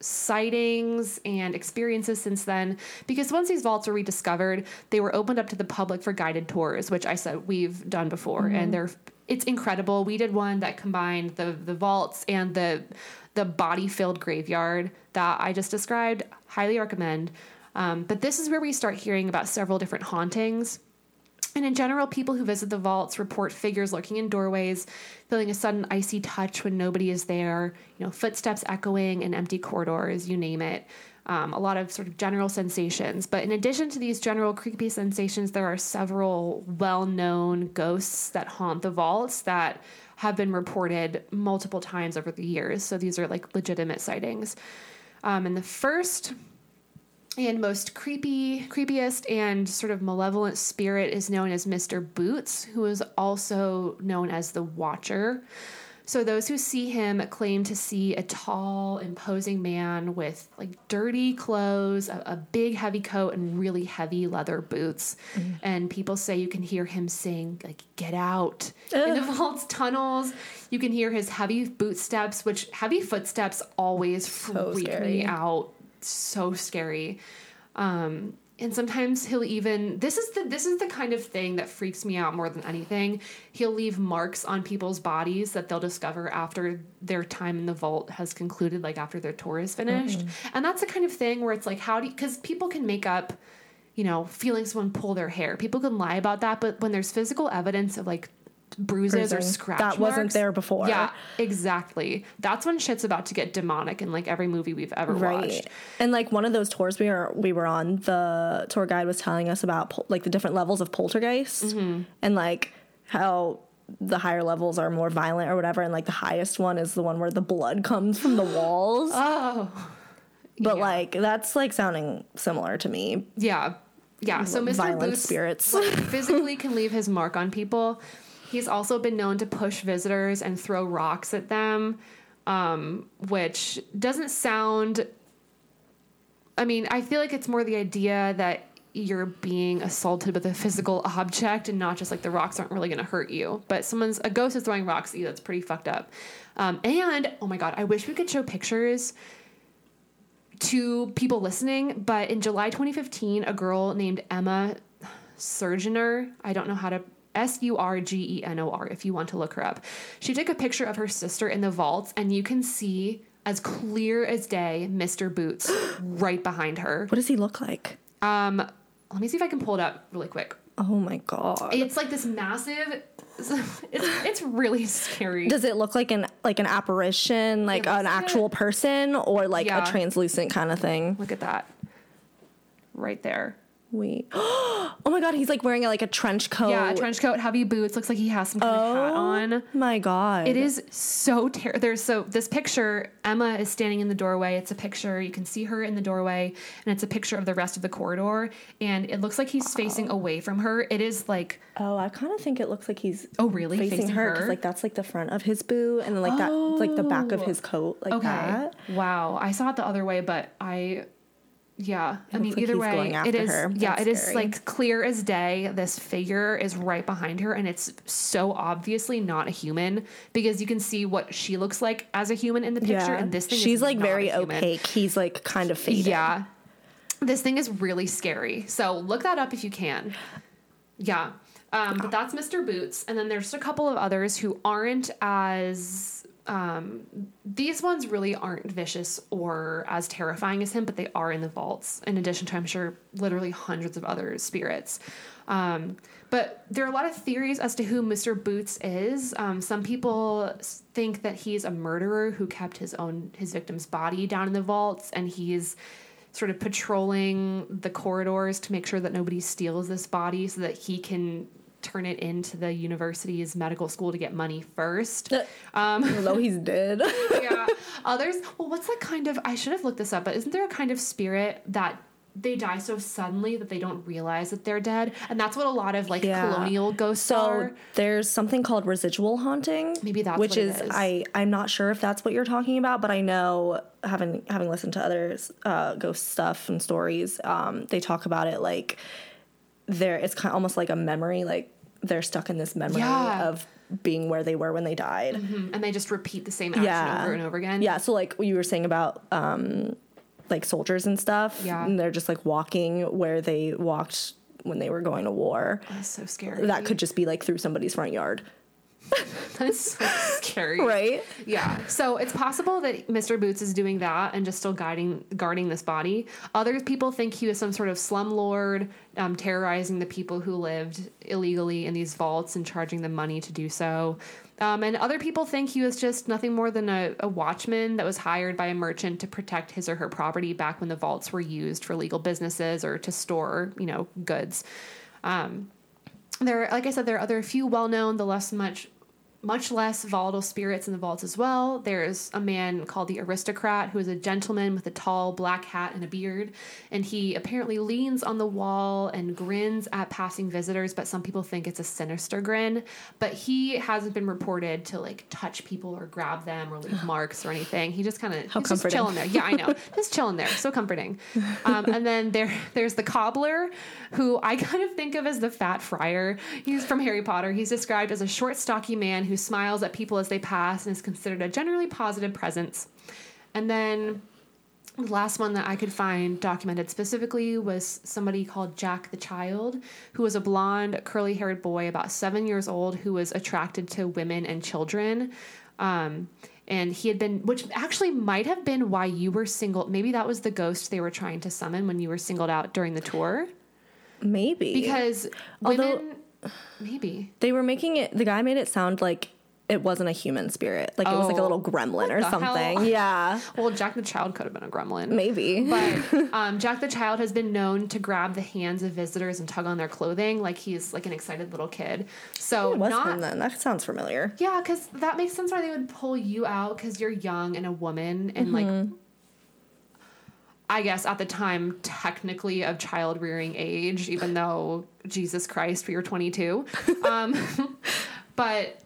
sightings and experiences since then. Because once these vaults were rediscovered they were opened up to the public for guided tours which i said we've done before. And they're it's incredible. We did one that combined the the vaults and the the body filled graveyard that i just described highly recommend um, but this is where we start hearing about several different hauntings and in general, people who visit the vaults report figures lurking in doorways, feeling a sudden icy touch when nobody is there, you know, footsteps echoing in empty corridors, you name it. Um, a lot of sort of general sensations. But in addition to these general creepy sensations, there are several well known ghosts that haunt the vaults that have been reported multiple times over the years. So these are like legitimate sightings. Um, and the first and most creepy, creepiest, and sort of malevolent spirit is known as Mr. Boots, who is also known as the Watcher. So those who see him claim to see a tall, imposing man with like dirty clothes, a, a big heavy coat, and really heavy leather boots. Mm. And people say you can hear him sing like "Get out" Ugh. in the vault's tunnels. You can hear his heavy boot steps, which heavy footsteps always so freak scary. me out. So scary. Um, and sometimes he'll even this is the this is the kind of thing that freaks me out more than anything. He'll leave marks on people's bodies that they'll discover after their time in the vault has concluded like after their tour is finished. Mm-hmm. and that's the kind of thing where it's like how do because people can make up you know feeling someone pull their hair. People can lie about that but when there's physical evidence of like bruises or scratch that marks. wasn't there before. Yeah, exactly. That's when shit's about to get demonic in like every movie we've ever right. watched. And like one of those tours we were we were on, the tour guide was telling us about like the different levels of poltergeist mm-hmm. and like how the higher levels are more violent or whatever and like the highest one is the one where the blood comes from the walls. oh. But yeah. like that's like sounding similar to me. Yeah. Yeah, so Mr. Violent Boots spirits like, physically can leave his mark on people, He's also been known to push visitors and throw rocks at them, um, which doesn't sound. I mean, I feel like it's more the idea that you're being assaulted with a physical object and not just like the rocks aren't really going to hurt you. But someone's a ghost is throwing rocks at you. That's pretty fucked up. Um, and oh my god, I wish we could show pictures to people listening. But in July 2015, a girl named Emma Surgenor, I don't know how to S U R G E N O R, if you want to look her up. She took a picture of her sister in the vaults, and you can see as clear as day Mr. Boots right behind her. What does he look like? Um, let me see if I can pull it up really quick. Oh my god! It's like this massive. It's it's really scary. Does it look like an like an apparition, like an actual person, or like yeah. a translucent kind of thing? Look at that, right there. Wait. oh my god, he's like wearing like a trench coat. Yeah, a trench coat, heavy boots. Looks like he has some kind oh, of hat oh on. Oh my god. It is so terrible. There's so this picture, Emma is standing in the doorway. It's a picture. You can see her in the doorway, and it's a picture of the rest of the corridor. And it looks like he's oh. facing away from her. It is like Oh, I kind of think it looks like he's oh really facing, facing her because like that's like the front of his boot, and then like oh. that like the back of his oh. coat, like okay. that. Wow, I saw it the other way, but I yeah, I mean, like either way, it is. Her. Yeah, it is like clear as day. This figure is right behind her, and it's so obviously not a human because you can see what she looks like as a human in the picture, yeah. and this thing. She's like very opaque. He's like kind of faded. Yeah, this thing is really scary. So look that up if you can. Yeah, um, but that's Mr. Boots, and then there's a couple of others who aren't as um, these ones really aren't vicious or as terrifying as him, but they are in the vaults, in addition to, I'm sure, literally hundreds of other spirits. Um, but there are a lot of theories as to who Mr. Boots is. Um, some people think that he's a murderer who kept his own his victim's body down in the vaults, and he's sort of patrolling the corridors to make sure that nobody steals this body, so that he can turn it into the university's medical school to get money first. Um, Even though he's dead. yeah. Others, well, what's that kind of, I should have looked this up, but isn't there a kind of spirit that they die so suddenly that they don't realize that they're dead and that's what a lot of like yeah. colonial ghosts so are there's something called residual haunting maybe that's which is, is, i i'm not sure if that's what you're talking about but i know having having listened to other uh, ghost stuff and stories um, they talk about it like there it's kind of almost like a memory like they're stuck in this memory yeah. of being where they were when they died. Mm-hmm. And they just repeat the same action yeah. over and over again. Yeah. So like you were saying about um, like soldiers and stuff. Yeah. And they're just like walking where they walked when they were going to war. That's so scary. That could just be like through somebody's front yard. That's so scary. Right? Yeah. So it's possible that Mr. Boots is doing that and just still guiding guarding this body. Other people think he was some sort of slum lord, um, terrorizing the people who lived illegally in these vaults and charging them money to do so. Um, and other people think he was just nothing more than a, a, watchman that was hired by a merchant to protect his or her property back when the vaults were used for legal businesses or to store, you know, goods. Um, there, like I said, there are other few well known, the less much much less volatile spirits in the vaults as well. There's a man called the aristocrat who is a gentleman with a tall black hat and a beard, and he apparently leans on the wall and grins at passing visitors, but some people think it's a sinister grin. But he hasn't been reported to like touch people or grab them or leave marks or anything. He just kind of he's just chilling there. Yeah, I know. just chilling there. So comforting. Um, and then there there's the cobbler, who I kind of think of as the fat friar. He's from Harry Potter. He's described as a short, stocky man who smiles at people as they pass and is considered a generally positive presence. And then the last one that I could find documented specifically was somebody called Jack the Child, who was a blonde, curly haired boy about seven years old who was attracted to women and children. Um, and he had been, which actually might have been why you were single. Maybe that was the ghost they were trying to summon when you were singled out during the tour. Maybe Because Although- women, maybe. they were making it. The guy made it sound like it wasn't a human spirit, like it was like a Oh. little gremlin or something. hell? Yeah, Well, Jack the Child could have been a gremlin. maybe. But um, Jack the Child has been known to grab the hands of visitors and tug on their clothing like he's like an excited little kid. So not. That sounds familiar. yeah, because that makes sense why they would pull you out because you're young and a woman and like. I guess at the time, technically of child rearing age, even though Jesus Christ, we were 22. Um, but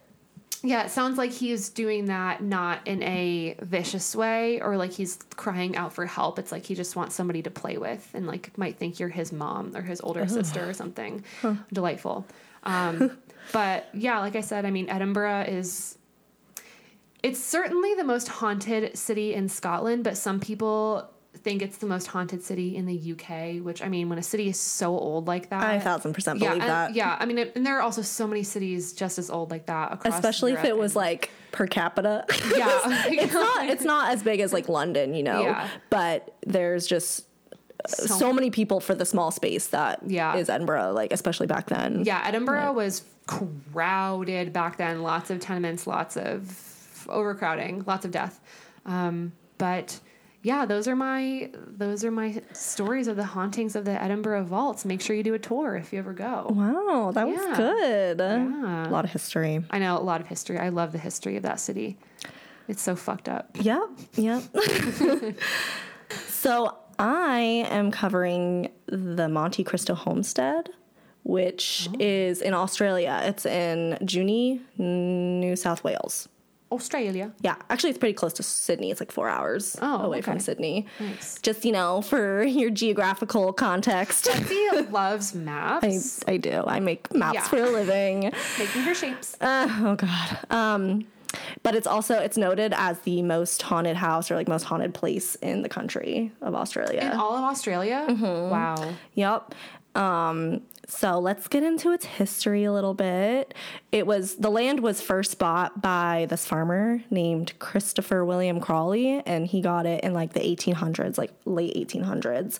yeah, it sounds like he's doing that not in a vicious way or like he's crying out for help. It's like he just wants somebody to play with and like might think you're his mom or his older sister or something. Delightful. Um, but yeah, like I said, I mean, Edinburgh is. It's certainly the most haunted city in Scotland, but some people think it's the most haunted city in the UK, which I mean, when a city is so old like that. I a thousand percent yeah, believe and- that. Yeah, I mean, it, and there are also so many cities just as old like that across Especially if Europe it was and- like per capita. Yeah. it's not. It's not as big as like London, you know. Yeah. But there's just so, many people for the small space that Yeah. is Edinburgh, like especially back then. Yeah, Edinburgh was crowded back then. Lots of tenements, lots of overcrowding, lots of death. Um, but yeah, those are my those are my stories of the hauntings of the Edinburgh vaults. Make sure you do a tour if you ever go. Wow, that was good. Yeah. A lot of history. I know a lot of history. I love the history of that city. It's so fucked up. Yep, yep. so I am covering the Monte Cristo Homestead, which oh. is in Australia. It's in Junee, New South Wales. Australia. Yeah, actually, it's pretty close to Sydney. It's like four hours Oh, away from. Sydney. Nice. Just you know, for your geographical context. Betsy loves I, maps. I do. I make maps Yeah. for a living. Making her shapes. Uh, oh god. Um, but it's also it's noted as the most haunted house or like most haunted place in the country of Australia. In all of Australia? Mm-hmm. Wow. Yep. Um, so let's get into its history a little bit. It was the land was first bought by this farmer named Christopher William Crawley, and he got it in like the 1800s, like late 1800s.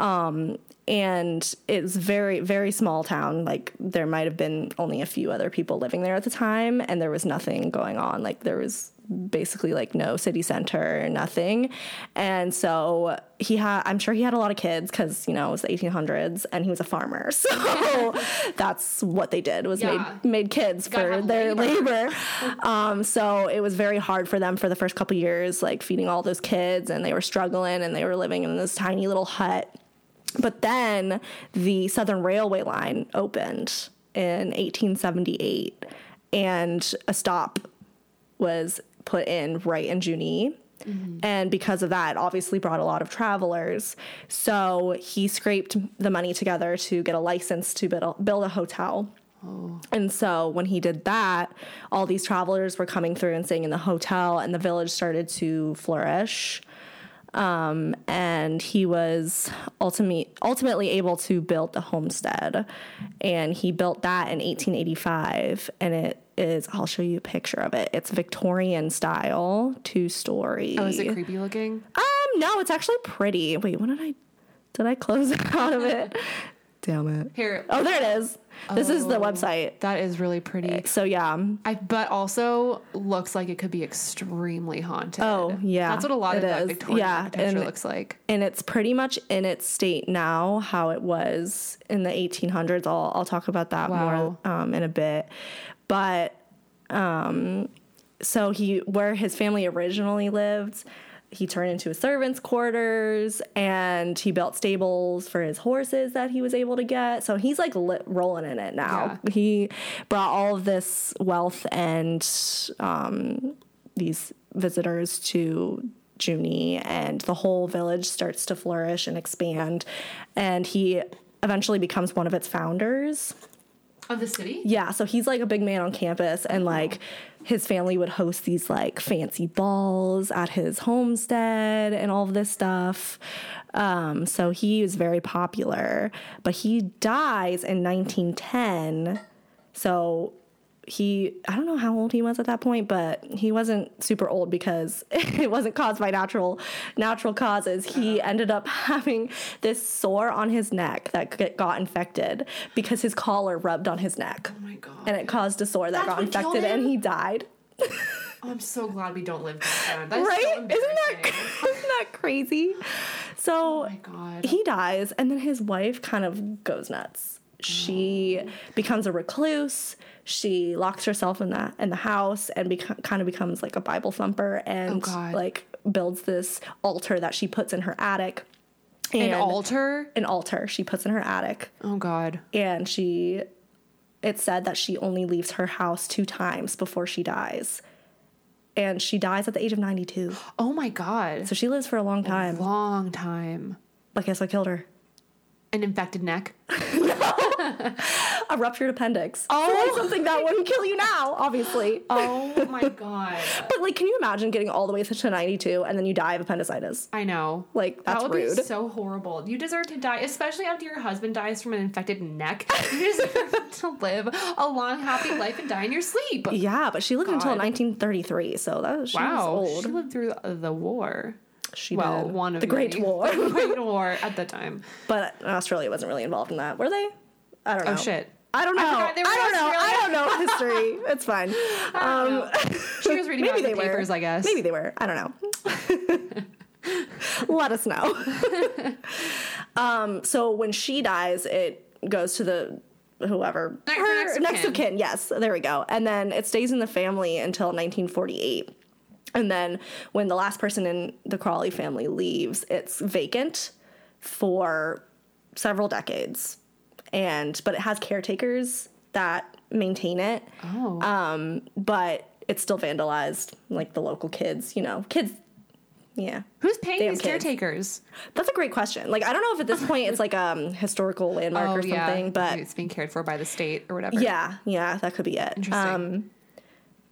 Um, and it's very very small town. Like there might have been only a few other people living there at the time, and there was nothing going on. Like there was basically like no city center, nothing. And so he had, I'm sure he had a lot of kids because, you know, it was the 1800s and he was a farmer. So that's what they did was Yeah. made, made kids for their labor. labor. um, so it was very hard for them for the first couple years, like feeding all those kids and they were struggling and they were living in this tiny little hut. But then the Southern Railway line opened in 1878 and a stop was put in right in Junee. And because of that, obviously brought a lot of travelers. So he scraped the money together to get a license to build a, build a hotel. And so when he did that, all these travelers were coming through and staying in the hotel, and the village started to flourish. Um, and he was ultimately ultimately able to build the homestead, and he built that in 1885. And it is I'll show you a picture of it. It's Victorian style, two story. Oh, is it creepy looking? Um, no, it's actually pretty. Wait, what did I did I close out of it? Damn it. Here. Oh, there it is. This is the Oh. website. That is really pretty. So yeah, I but also looks like it could be extremely haunted. Oh, yeah, that's what a lot of that is. Victorian Yeah, architecture and- looks like. and it's pretty much in its state now how it was in the 1800s. I'll I'll talk about that Wow. more um, in a bit, but Um, so he where his family originally lived, he turned into a servant's quarters and he built stables for his horses that he was able to get. So he's like li- rolling in it now. Yeah. He brought all of this wealth and um, these visitors to Junee, and the whole village starts to flourish and expand. And he eventually becomes one of its founders. Of the city? Yeah, so he's like a big man on campus, and like his family would host these like fancy balls at his homestead and all of this stuff. Um, so he was very popular, but he dies in 1910. So he, I don't know how old he was at that point, but he wasn't super old because it wasn't caused by natural natural causes. He uh-huh. ended up having this sore on his neck that got infected because his collar rubbed on his neck Oh my god. and it caused a sore that That's got infected and he died. Oh, I'm so glad we don't live then. That's right? so isn't that isn't that crazy? So Oh my god. he dies and then his wife kind of goes nuts. She becomes a recluse. She locks herself in the in the house and beco- kind of becomes like a Bible thumper and Oh, like builds this altar that she puts in her attic. An And altar? an altar she puts in her attic Oh god. and she it's said that she only leaves her house two times before she dies and she dies at the age of 92 Oh my god. so she lives for a long time Long time. but guess what killed her An infected neck. a ruptured appendix Oh. so something that wouldn't kill you now obviously Oh my god. but like can you imagine getting all the way to 92 and then you die of appendicitis I know. Like, that's that would rude. be so horrible. You deserve to die, especially after your husband dies from an infected neck. You deserve to live a long, happy life and die in your sleep. yeah but she lived until 1933 so that was, she Wow, was old she lived through the war. She well, did. one of the Great. War. the Great War at the time. but Australia wasn't really involved in that, were they? I don't know. Oh shit. I don't know. I, were don't know. I don't know history. It's fine. Um, She was reading maybe the they were. papers, I guess. Maybe they were. I don't know. Let us know. um, so when she dies, it goes to the whoever Next- her next of next of kin. kin. Yes, there we go. And then it stays in the family until 1948. And then when the last person in the Crawley family leaves, it's vacant for several decades. And but it has caretakers that maintain it. Oh. Um, but it's still vandalized, like the local kids, you know, kids. Yeah, Who's paying damn these kids. caretakers? that's a great question. Like, I don't know if at this point it's like a um, historical landmark or something, yeah. but Oh, it's being cared for by the state or whatever. yeah, yeah, that could be it. Interesting. Um,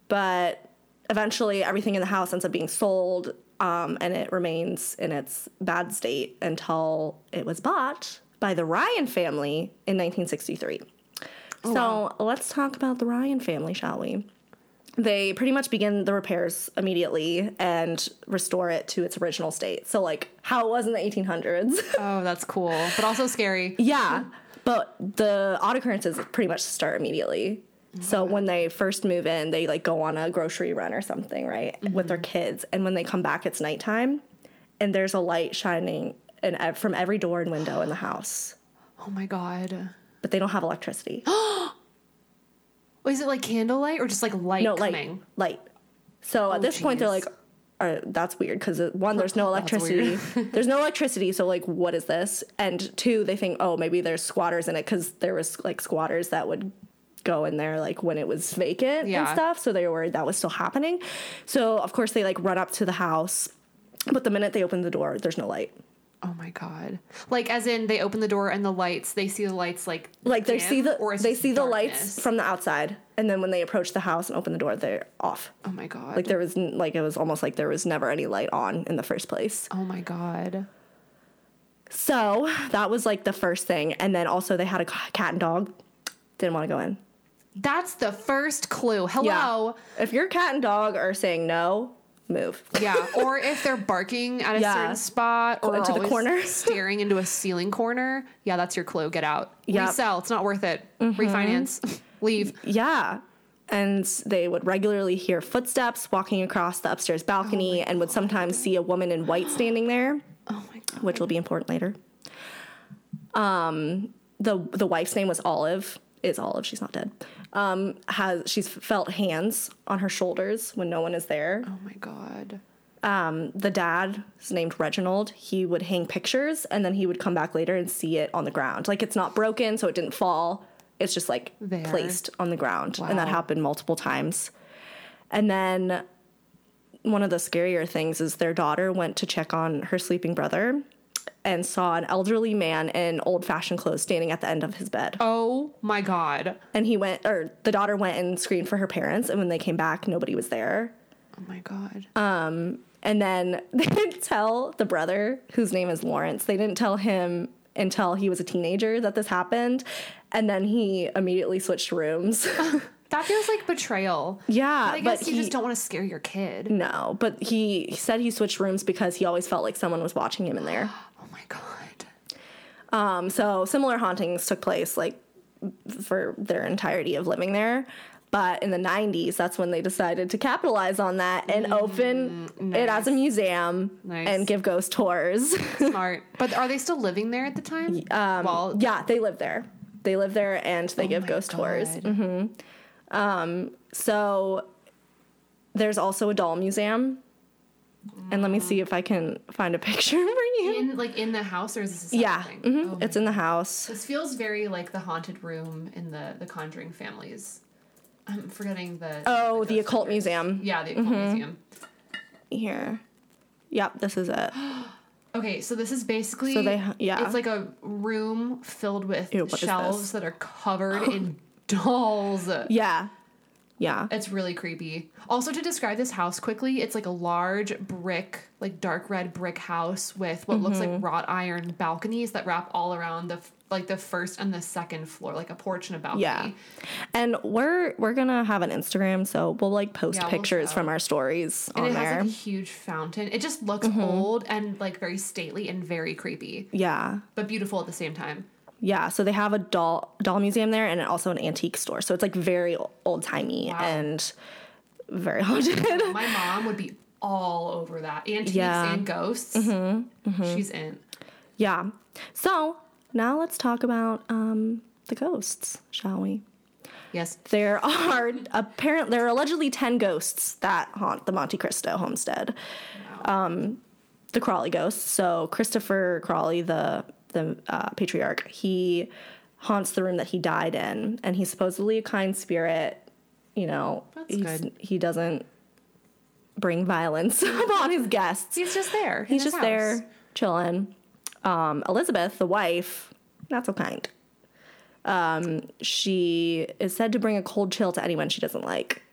but eventually, everything in the house ends up being sold, um, and it remains in its bad state until it was bought by the Ryan family in 1963. Oh, so let's talk about the Ryan family, shall we? They pretty much begin the repairs immediately and restore it to its original state. So, like how it was in the 1800s. Oh, that's cool, but also scary. Yeah, but the odd occurrences pretty much start immediately. So mm-hmm. when they first move in, they like go on a grocery run or something, right, with their mm-hmm. kids, and when they come back, it's nighttime, and there's a light shining ev- from every door and window in the house, Oh my god. but they don't have electricity. Is it like candlelight or just like light no, coming? light, light. So at this point, they're like, uh, "That's weird," because one, there's no electricity. there's no electricity, so like, what is this? And two, they think, "Oh, maybe there's squatters in it," because there was like squatters that would go in there like when it was vacant and stuff. So they were worried that was still happening. So of course they like run up to the house, but the minute they open the door, there's no light. Oh my god. Like as in they open the door and the lights, they see the lights like Like they dim, see the or they see the darkness? lights from the outside, and then when they approach the house and open the door, they're off. Oh my god. Like there was n- like it was almost like there was never any light on in the first place. oh my god. So that was like the first thing, and then also they had a cat and dog. Didn't want to go in. That's the first clue. Hello. If your cat and dog are saying no, move. Yeah. Or if they're barking at a Yeah. certain spot or Into the corner. staring into a ceiling corner, yeah, that's your clue. Get out. Yep. Mm-hmm. Resell. It's not worth it. Refinance. Leave. Yeah. And they would regularly hear footsteps walking across the upstairs balcony and would sometimes see a woman in white standing there, Oh my god. which will be important later. Um, the the wife's name was Olive. Is Olive. She's not dead. Um, has she's felt hands on her shoulders when no one is there. Oh my god. Um, the dad is named Reginald. He would hang pictures and then he would come back later and see it on the ground. Like it's not broken, so it didn't fall. It's just like There. placed on the ground, and that happened multiple times. And then one of the scarier things is their daughter went to check on her sleeping brother and saw an elderly man in old fashioned clothes standing at the end of his bed. Oh my god. And he went, or the daughter went and screamed for her parents. And when they came back, nobody was there. Oh my god. Um, And then they didn't tell the brother, whose name is Lawrence, they didn't tell him until he was a teenager that this happened. And then he immediately switched rooms. that feels like betrayal. yeah, But I but guess you he, just don't want to scare your kid. no, but he, he said he switched rooms because he always felt like someone was watching him in there. Oh my god. Um, so similar hauntings took place like for their entirety of living there. But in the 90s, that's when they decided to capitalize on that and open it as a museum Mm, Nice. and give ghost tours. Smart. But are they still living there at the time? Um, well, yeah, they live there. They live there and they give my ghost tours. God. So there's also a doll museum. And let me see if I can find a picture for you. in like in the house or is this a Yeah, thing? mhm, Oh it's in the house. This feels very like the haunted room in the the Conjuring families. I'm forgetting the Oh, the ghost occult hunters. museum. Yeah, the occult museum. Here. Yep, this is it. Okay, so this is basically So they- yeah. It's like a room filled with Ew, shelves that are covered in dolls. Yeah. Yeah. It's really creepy. Also, to describe this house quickly, it's like a large brick, like dark red brick house with what looks Mm-hmm. like wrought iron balconies that wrap all around the like the first and the second floor, like a porch and a balcony. Yeah. And we're we're gonna have an Instagram, so we'll like post Yeah, we'll pictures from our stories And on it there. has like a huge fountain. It just looks Mm-hmm. old and like very stately and very creepy, yeah. but beautiful at the same time. Yeah. So they have a doll doll museum there and also an antique store. So it's like very old timey Wow. and very haunted. My mom would be all over that. Antiques Yeah. Mm-hmm. and ghosts. She's in. yeah. So now let's talk about um the ghosts, shall we? Yes. There are apparent there are allegedly ten ghosts that haunt the Monte Cristo homestead. Um, the Crawley ghosts. So Christopher Crawley, the the uh, patriarch, he haunts the room that he died in, and he's supposedly a kind spirit. You know, he doesn't bring violence upon his guests. He's just there. He's just house. there chilling. Um, Elizabeth, the wife, not so kind. Um, she is said to bring a cold chill to anyone she doesn't like.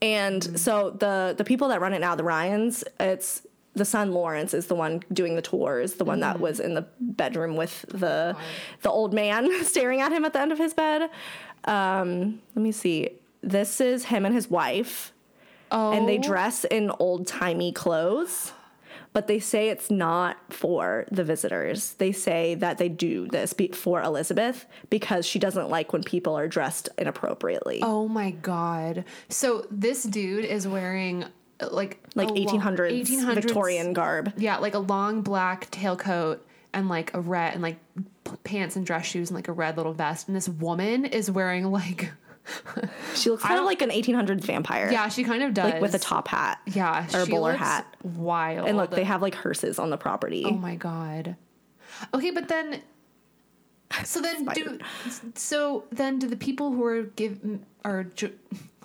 And Mm-hmm. so the the people that run it now, the Ryans, it's the son Lawrence is the one doing the tours, the one Mm-hmm. that was in the bedroom with the the old man staring at him at the end of his bed. Um, let me see. This is him and his wife Oh, and they dress in old timey clothes. But they say it's not for the visitors. They say that they do this be- for Elizabeth because she doesn't like when people are dressed inappropriately. Oh my god. So this dude is wearing like like a lo- 1800s, 1800s Victorian garb. Yeah, like a long black tailcoat and like a red and like pants and dress shoes and like a red little vest. And this woman is wearing like She looks kind of like an 1800s vampire. yeah, she kind of does Like with a top hat. Yeah, or a bowler looks hat. Wild. And look, they have like hearses on the property. Oh my god. Okay, but then so then do so then do the people who are give are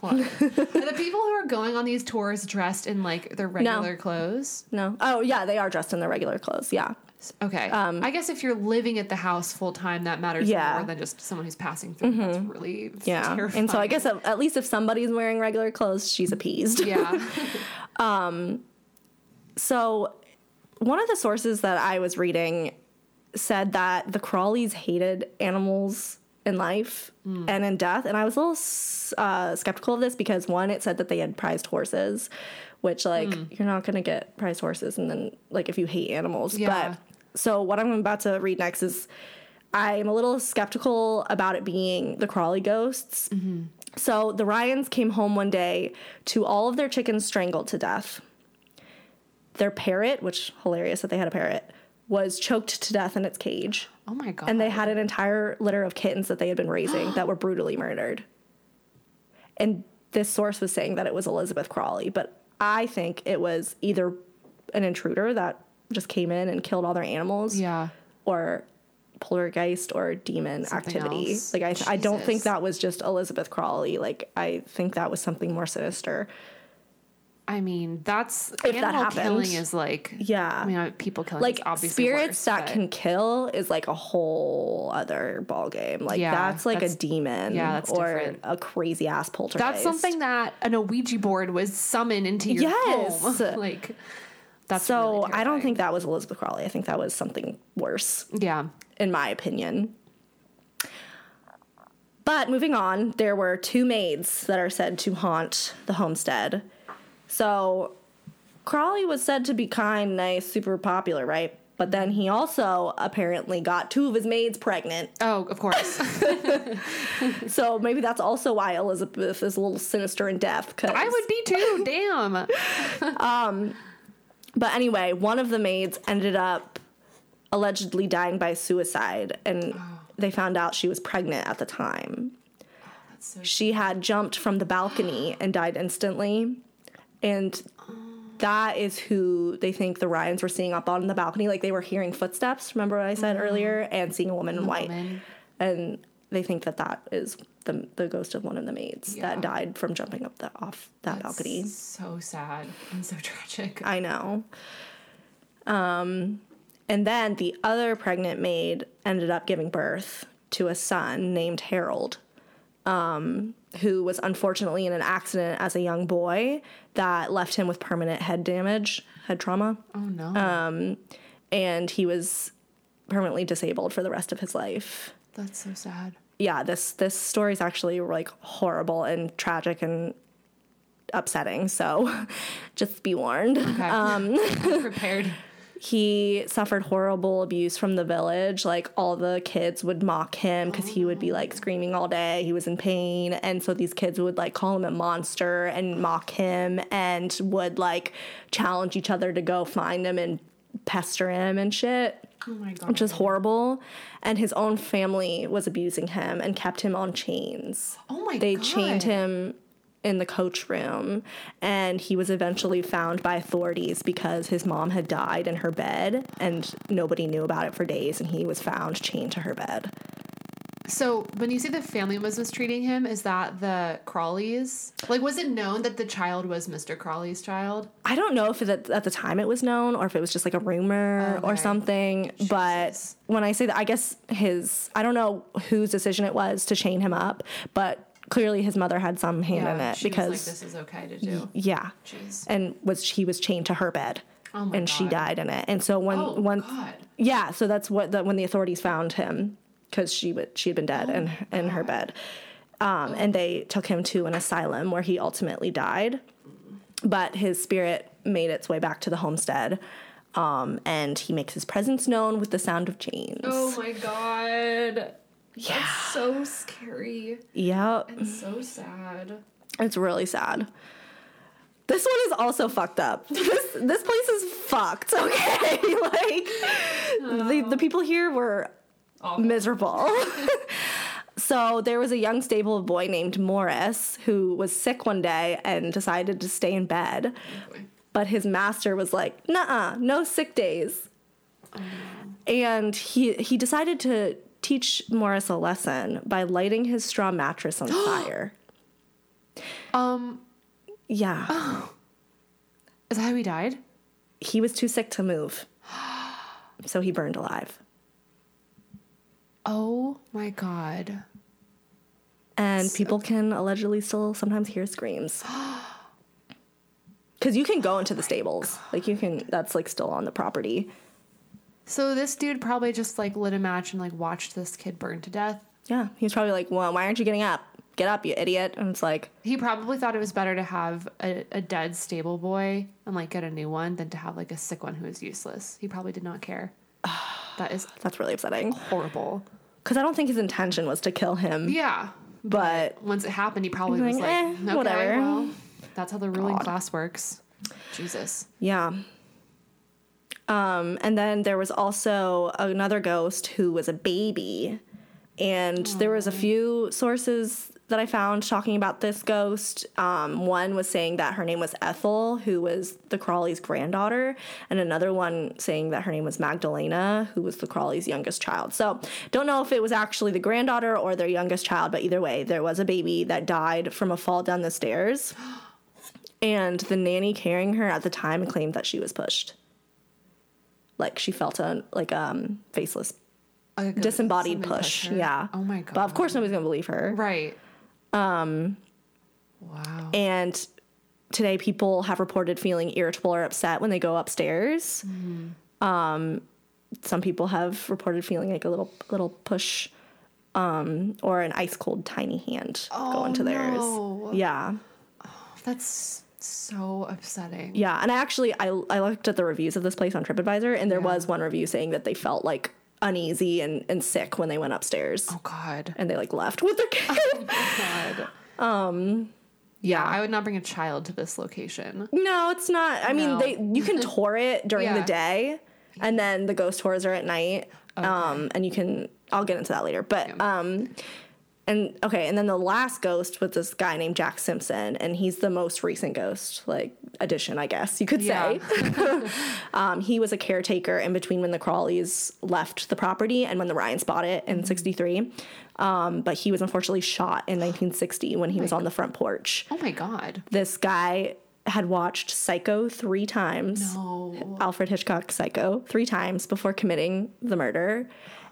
are the people who are going on these tours dressed in like their regular clothes? No. Oh, yeah, they are dressed in their regular clothes. Yeah. Okay. I guess if you're living at the house full time, that matters Um, Yeah. Mm-hmm. more than just someone who's passing through. That's really Yeah. terrifying. And so I guess at, at least if somebody's wearing regular clothes, she's appeased. yeah. um, So, one of the sources that I was reading said that the Crawleys hated animals in life mm. and in death. And I was a little uh, skeptical of this because, one, it said that they had prized horses, which, like, mm. you're not going to get prized horses. And then, like, if you hate animals. Yeah. But so, what I'm about to read next is I'm a little skeptical about it being the Crawley ghosts. Mm-hmm. So, the Ryans came home one day to all of their chickens strangled to death their parrot, which hilarious that they had a parrot, was choked to death in its cage. Oh my god. and they had an entire litter of kittens that they had been raising that were brutally murdered. And this source was saying that it was Elizabeth Crawley, but I think it was either an intruder that just came in and killed all their animals, Yeah. or poltergeist or demon Something activity. else. Like I, I don't think that was just Elizabeth Crawley. Like I think that was something more sinister. I mean, that's that animal happened. killing is like Yeah. I mean, uh, people killing like obviously spirits worse, that but- can kill is like a whole other ball game. Like Yeah, that's like that's- a demon yeah, that's or different. a crazy ass poltergeist. That's something that an Ouija board was summoned into your Yes. home. like that's So really I don't think that was Elizabeth Crawley. I think that was something worse, Yeah. in my opinion. But moving on, there were two maids that are said to haunt the homestead. So Crawley was said to be kind, nice, super popular, right? But then he also apparently got two of his maids pregnant. Oh, of course. So maybe that's also why Elizabeth is a little sinister in death. Cause, I would be too. Damn. Um, but anyway, one of the maids ended up allegedly dying by suicide, and oh. they found out she was pregnant at the time. Oh, that's so She had jumped from the balcony and died instantly. And that is who they think the Ryans were seeing up on the balcony. Like they were hearing footsteps, remember what I said earlier? And seeing a woman in white. woman. And they think that that is the, the ghost of one of the maids Yeah. that died from jumping up the, off that balcony. so sad and so tragic. I know. Um, and then the other pregnant maid ended up giving birth to a son named Harold, um, who was unfortunately in an accident as a young boy that left him with permanent head damage, head trauma, oh no. Um, and he was permanently disabled for the rest of his life. That's so sad. Yeah, this this story is actually like horrible and tragic and upsetting. So, just be warned. Okay. Um, prepared. He suffered horrible abuse from the village. Like all the kids would mock him because he would be like oh. screaming all day. He was in pain, and so these kids would like call him a monster and mock him, and would like challenge each other to go find him and pester him and shit Oh my god. which is horrible. And his own family was abusing him and kept him on chains. Oh my They God. They chained him in the coach room, and he was eventually found by authorities because his mom had died in her bed, and nobody knew about it for days. And he was found chained to her bed. So when you say the family was mistreating him, is that the Crawleys? Like, was it known that the child was Mr. Crawley's child? I don't know if it, at the time it was known or if it was just like a rumor or Okay. something. But when I say that, I guess his, I don't know whose decision it was to chain him up, but clearly his mother had some hand in it she because, was like, this is okay to do. yeah. Jeez. And was he was chained to her bed. Oh my god. and she died in it. And so when Oh when God. yeah, so that's what the, when the authorities found him because she would she had been dead in in her bed, um, and they took him to an asylum where he ultimately died, but his spirit made its way back to the homestead, um, and he makes his presence known with the sound of chains. Oh my god. Yeah. That's so scary Yep, and so sad. it's really sad. This one is also fucked up. This this place is fucked. Okay, like the the people here were Awful. miserable. so there was a young stable boy named Morris who was sick one day and decided to stay in bed. Oh, but his master was like, "Nuh-uh, no sick days." Oh, and he he decided to teach Morris a lesson by lighting his straw mattress on fire. Um, Yeah. is that how he died? He was too sick to move. So he burned alive. Oh my god. and people can allegedly still sometimes hear screams because you can go into the stables like you can that's like still on the property So this dude probably just like lit a match and like watched this kid burn to death. yeah he's probably like well why aren't you getting up get up you idiot and it's like He probably thought it was better to have a, a dead stable boy and like get a new one than to have like a sick one who is useless. He probably did not care. that is that's really upsetting horrible. because i don't think his intention was to kill him Yeah. but Once it happened, he probably was like, like, "Eh, okay, whatever." well, that's how the ruling God. class works. Jesus. yeah Um, and then there was also another ghost who was a baby. And there was a few sources that I found talking about this ghost. Um, one was saying that her name was Ethel, who was the Crawleys' granddaughter, and another one saying that her name was Magdalena, who was the Crawleys' youngest child. So, don't know if it was actually the granddaughter or their youngest child, but either way, there was a baby that died from a fall down the stairs. And the nanny carrying her at the time claimed that she was pushed. Like she felt a like um faceless Like disembodied push. Yeah. Oh my god. But of course nobody's gonna believe her. Right. Um. Wow. And today people have reported feeling irritable or upset when they go upstairs. Um, some people have reported feeling like a little little push um, or an ice cold tiny hand go into theirs. no. Yeah. That's so upsetting. Yeah, and I actually I I looked at the reviews of this place on TripAdvisor, and there was one review saying that they felt like uneasy and, and sick when they went upstairs, Oh god. and they like left with their kid. Oh God. Um. Yeah, I would not bring a child to this location. no, it's not. I mean, they you can tour it during the day, and then the ghost tours are at night. Um, and you can I'll get into that later, but um. And okay, and then the last ghost was this guy named Jack Simpson, and he's the most recent ghost, like addition, I guess you could say. Yeah. Um, he was a caretaker in between when the Crawleys left the property and when the Ryans bought it in '63. Um, but he was unfortunately shot in 1960 when he was on the front porch. oh my god. This guy had watched Psycho three times, No. Alfred Hitchcock Psycho, three times before committing the murder.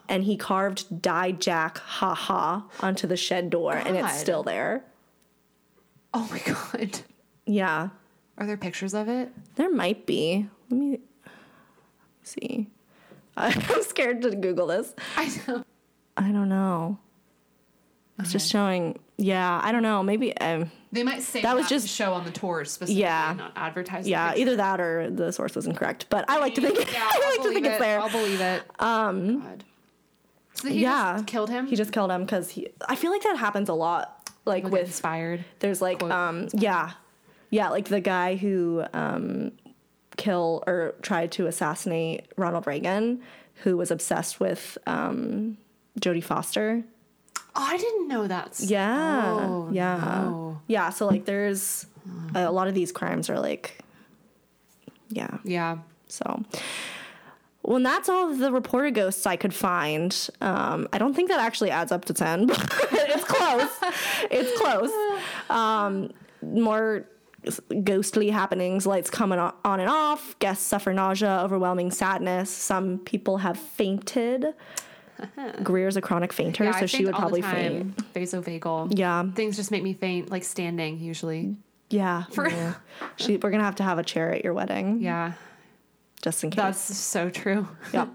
And he carved Die Jack Ha Ha onto the shed door, and it's still there. Oh my god. Yeah, Are there pictures of it? there might be. Let me see. I'm scared to Google this. I know. I don't know. It's just showing. Yeah, I don't know. Maybe. Um, They might say That was just- show on the tours specifically, Yeah. not advertise. yeah, either that or the source was incorrect. But I like to think. Yeah, I like to think believe it's there. I'll believe it. Um. God. He yeah, just killed him. He just killed him because he. I feel like that happens a lot. Like Like with inspired. there's like quote. um yeah, yeah like the guy who um kill or tried to assassinate Ronald Reagan, who was obsessed with um Jodie Foster. Oh, I didn't know that. Yeah. Oh, yeah. no. Yeah. So like there's a lot of these crimes are like, yeah. Yeah. So, well, and that's all of the reported ghosts I could find. Um, I don't think that actually adds up to 10, but it's close. it's close. Um, more ghostly happenings, lights coming on and off, guests suffer nausea, overwhelming sadness. Some people have fainted. Greer's a chronic fainter, Yeah, so she would probably faint. Vasovagal. Yeah. Things just make me faint, like standing usually. Yeah. yeah. She, we're gonna have to have a chair at your wedding, Yeah. Just in case. That's so true. Yep.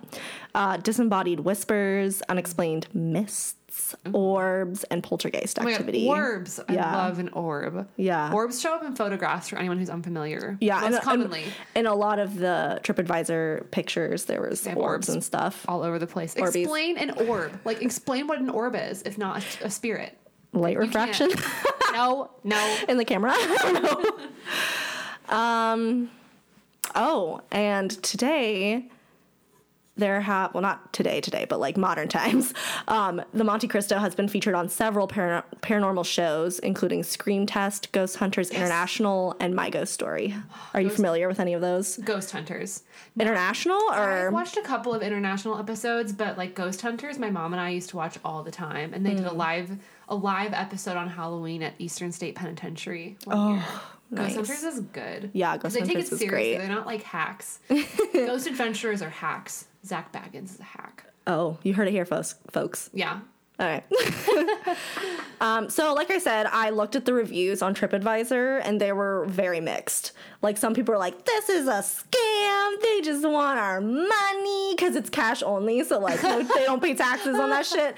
Uh, disembodied whispers, unexplained mists, orbs, and poltergeist Oh God, activity. Orbs. I love an orb. Yeah. Orbs show up in photographs for anyone who's unfamiliar. Yeah, Most and, commonly. in a lot of the TripAdvisor pictures, there was orbs orbs. and stuff. all over the place. Orbies. Explain an orb. Like explain what an orb is, if not a, a spirit. Light refraction No, no. in the camera. I don't know. Um. Oh, and today there have well not today today but like modern times um, the monte cristo has been featured on several para- paranormal shows including scream test ghost hunters international and my ghost story are you familiar with any of those Ghost Hunters. international or I've watched a couple of international episodes, but like Ghost Hunters, my mom and I used to watch all the time, and they did a Hmm. live a live episode on Halloween at Eastern State Penitentiary. One year. Nice. Ghost Hunters is good. Yeah, Ghost they take Hunters it is seriously. great. They're not like hacks. Ghost Adventurers are hacks. Zak Bagans is a hack. oh you heard it here folks folks Yeah. All right. um, so, like I said, I looked at the reviews on TripAdvisor and they were very mixed. Like, some people are like, this is a scam. They just want our money because it's cash only. So, like, no, they don't pay taxes on that shit.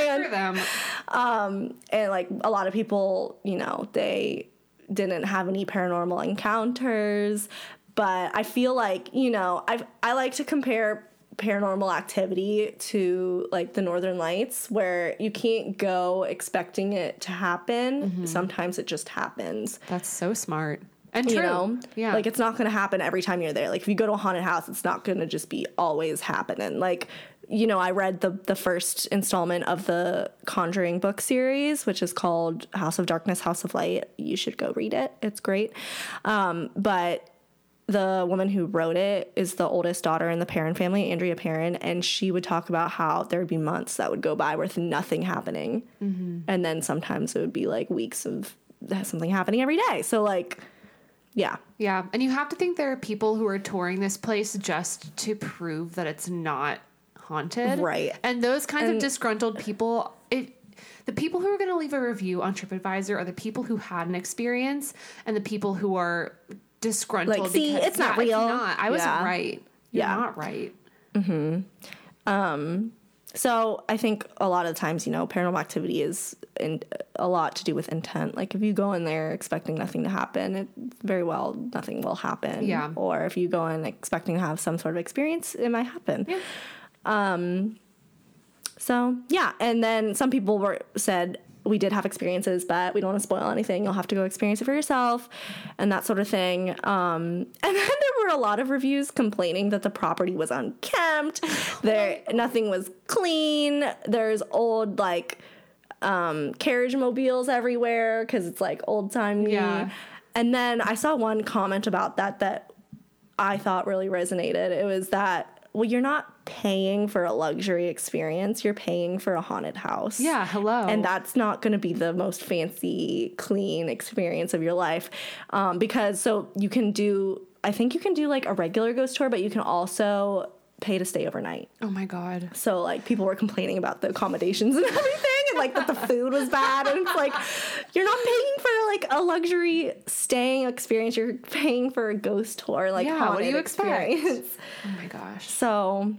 and, For them. and, like, a lot of people, you know, they didn't have any paranormal encounters. But I feel like, you know, I I like to compare paranormal activity to like the northern lights where you can't go expecting it to happen mm-hmm. sometimes it just happens That's so smart. And true. You know, yeah. like it's not going to happen every time you're there. Like if you go to a haunted house, it's not going to just be always happening. Like, you know, I read the the first installment of the Conjuring book series, which is called House of Darkness, House of Light. You should go read it. It's great. Um, but the woman who wrote it is the oldest daughter in the Perron family, Andrea Perron, and she would talk about how there would be months that would go by with nothing happening, and then sometimes it would be like weeks of something happening every day. So like, yeah, Yeah, and you have to think there are people who are touring this place just to prove that it's not haunted. Right. And those kinds And- of disgruntled people, it, the people who are going to leave a review on TripAdvisor are the people who had an experience and the people who are disgruntled. Like, see, it's not Yeah, real. not. I was Yeah. right. You're Yeah. not right. Mm-hmm. Um, So I think a lot of times, you know, paranormal activity is in, a lot to do with intent. Like if you go in there expecting nothing to happen, it very well nothing will happen. Yeah. Or if you go in expecting to have some sort of experience, it might happen. Yeah. Um, So yeah, and then some people were said we did have experiences, but we don't want to spoil anything. You'll have to go experience it for yourself, and that sort of thing. Um, and then there were a lot of reviews complaining that the property was unkempt. there, nothing was clean. There's old like um, carriage mobiles everywhere because it's like old timey. Yeah. And then I saw one comment about that that I thought really resonated. It was that well, you're not paying for a luxury experience. You're paying for a haunted house. Yeah, hello. And that's not going to be the most fancy, clean experience of your life. Um, because so you can do, I think you can do like a regular ghost tour, but you can also pay to stay overnight. Oh my God. So like people were complaining about the accommodations and everything and like that the food was bad and it's like you're not paying for like a luxury staying experience you're paying for a ghost tour like Yeah, what do you expect? Oh my gosh. So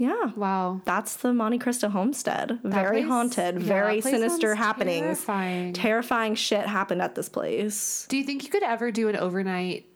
yeah. Wow. That's the Monte Cristo homestead. Very place- haunted, yeah, very sinister happenings. terrifying. Terrifying shit happened at this place. Do you think you could ever do an overnight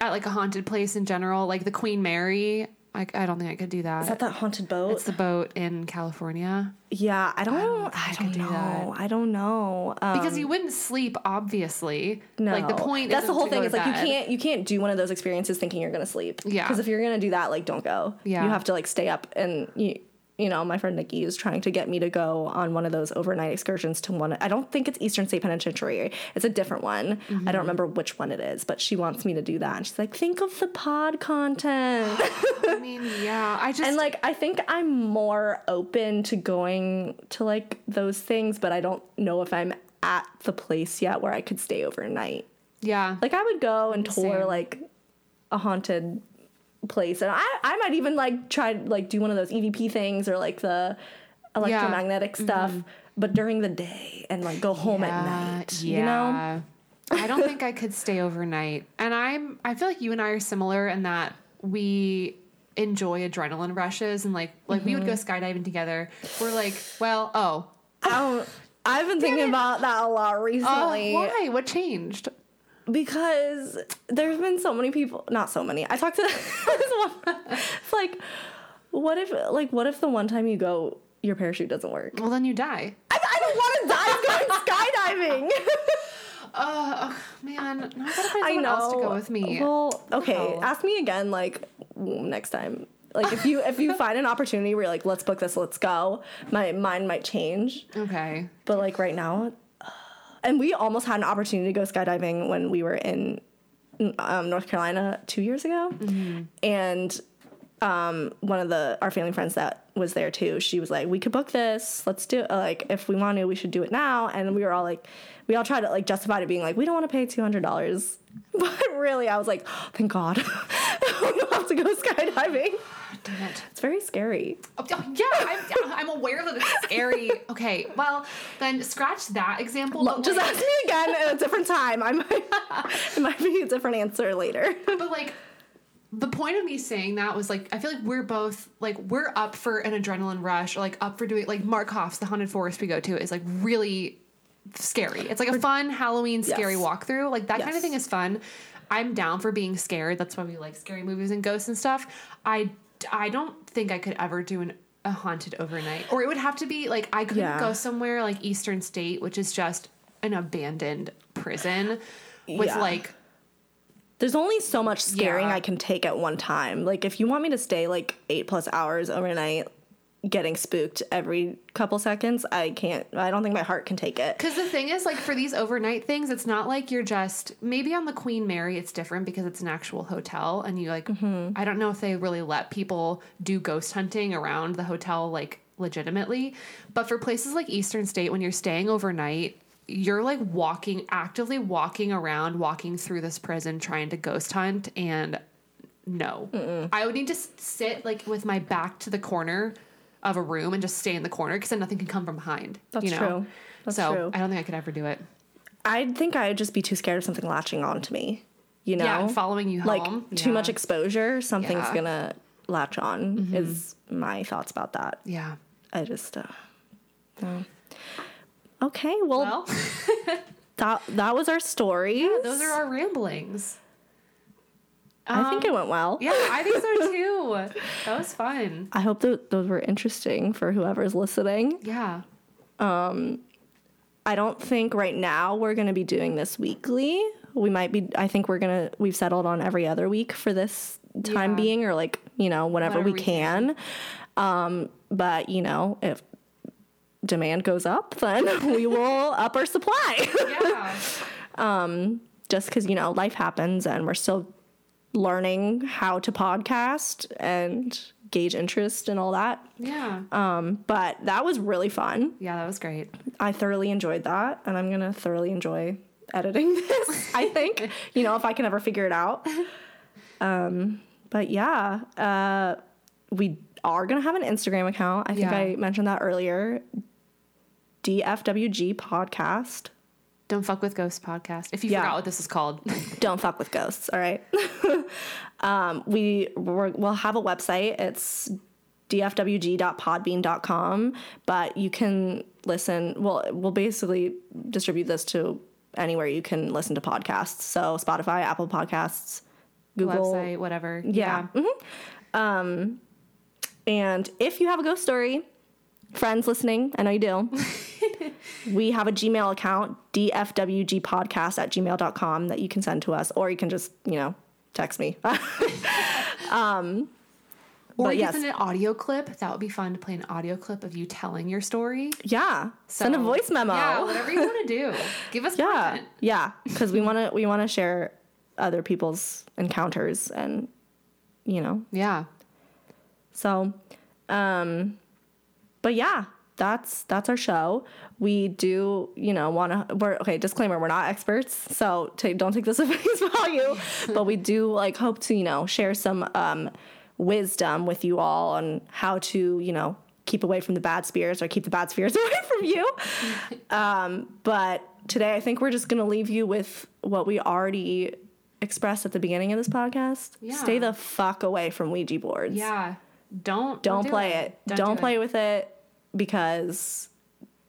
at like a haunted place in general, like the Queen Mary? Like, I don't think I could do that. Is that that haunted boat? it's the boat in California yeah, I don't. I don't, think I could do know. that. I don't know. Um, because you wouldn't sleep. Obviously, No, Like the point. That's the whole thing. Is like you can't you can't do one of those experiences thinking you're gonna sleep. Yeah. Because if you're gonna do that, like don't go. Yeah. You have to like stay up and you. You know, my friend Nikki is trying to get me to go on one of those overnight excursions to one. I don't think it's Eastern State Penitentiary. It's a different one. Mm-hmm. I don't remember which one it is, but she wants me to do that. And she's like, think of the pod content. I mean, yeah. I just and like I think I'm more open to going to like those things, but I don't know if I'm at the place yet where I could stay overnight. yeah. Like I would go and tour Same. like a haunted place, and I I might even like try like do one of those EVP things or like the electromagnetic stuff, but during the day and like go home at night. You know? Yeah. I don't think I could stay overnight. And I'm I feel like you and I are similar in that we enjoy adrenaline rushes and like like we would go Mm-hmm. skydiving together. We're like, well, oh. I don't. I've been thinking about that a lot Oh, recently. why? What changed? Because there's been so many people not so many i talked to this one it's like what if like what if the one time you go your parachute doesn't work Well, then you die. i, I don't want to die going skydiving Uh, oh, man. Now I gotta find i someone know else to go with me. well okay Wow. ask me again like next time like if you if you find an opportunity where you're like let's book this let's go my mind might change Okay. but like right now and we almost had an opportunity to go skydiving when we were in um, North Carolina two years ago, and um, one of the our family friends that was there too. She was like, "We could book this. Let's do it. Like, if we want to, we should do it now." And we were all like, we all tried to like justify it, being like, "We don't want to pay two hundred dollars." But really, I was like, oh, "Thank God, we don't have to go skydiving." Damn it. It's very scary. Oh, yeah, I'm, I'm aware that it's scary. Okay, well, then scratch that example. but, Just like- ask me again at a different time. I might, it might be a different answer later. but like the point of me saying that was like I feel like we're both like we're up for an adrenaline rush or like up for doing like Markoff's the haunted forest we go to is like really scary. It's like a fun Halloween scary Yes. walkthrough. Like that kind of thing is fun. I'm down for being scared. That's why we like scary movies and ghosts and stuff. I I don't think I could ever do an a haunted overnight. Or it would have to be like I couldn't Yeah. go somewhere like Eastern State, which is just an abandoned prison with Yeah. like there's only so much scaring Yeah. I can take at one time. Like if you want me to stay like eight plus hours overnight getting spooked every couple seconds, I can't. I don't think my heart can take it. Because the thing is, like for these overnight things, it's not like you're just maybe on the Queen Mary. It's different because it's an actual hotel, and you like. Mm-hmm. I don't know if they really let people do ghost hunting around the hotel like legitimately, but for places like Eastern State, when you're staying overnight, you're like walking actively walking around, walking through this prison trying to ghost hunt, and no, I would need to sit like with my back to the corner of a room and just stay in the corner because then nothing can come from behind. That's you know? true. That's so true. I don't think I could ever do it. I think I'd just be too scared of something latching on to me. You know, Yeah, following you like home. too Yeah. much exposure, something's Yeah. Mm-hmm. gonna latch on. Is my thoughts about that. Yeah. I just. Uh, no. Okay, well, Well, that that was our story. those are our ramblings. I think it went well. Yeah, I think so too. that was fun. I hope that those were interesting for whoever's listening. Yeah. Um, I don't think right now we're going to be doing this weekly. We might be, I think we're going to, we've settled on every other week for this time Yeah. being or like, you know, whenever Whenever we we can. Um, but, you know, if demand goes up, then we will up our supply. Yeah. um, Just because, you know, life happens and we're still learning how to podcast and gauge interest and all that. Yeah. Um, but that was really fun. yeah, that was great. I thoroughly enjoyed that, and I'm gonna thoroughly enjoy editing this. I think, you know, if I can ever figure it out. Um, but yeah, uh, we are gonna have an Instagram account. I think Yeah. I mentioned that earlier. DFWG podcast. Don't fuck with ghosts podcast. If you Yeah. forgot what this is called. Don't fuck with ghosts. All right. um, we we're, we'll have a website. It's dfwg.podbean.com, but you can listen. Well, we'll basically distribute this to anywhere you can listen to podcasts. So Spotify, Apple Podcasts, Google. Website, whatever. Yeah. And if you have a ghost story, friends listening, I know you do. we have a Gmail account, dfwgpodcast at gmail.com, that you can send to us, or you can just, you know, text me. Or But you yes. can send an audio clip. That would be fun to play an audio clip of you telling your story. yeah. Send a voice memo. Yeah, whatever you want to do. Give us yeah. content. Yeah. Because we want to, we want to share other people's encounters and, you know, Yeah. So, um, but yeah, that's that's our show. We do, you know, want to. We're okay. Disclaimer: We're not experts, so take, don't take this at face value. but we do like hope to, you know, share some um, wisdom with you all on how to, you know, keep away from the bad spirits or keep the bad spirits away from you. um, but today, I think we're just gonna leave you with what we already expressed at the beginning of this podcast. Yeah. Stay the fuck away from Ouija boards Yeah. Don't don't do play it. Don't, do play it. with it because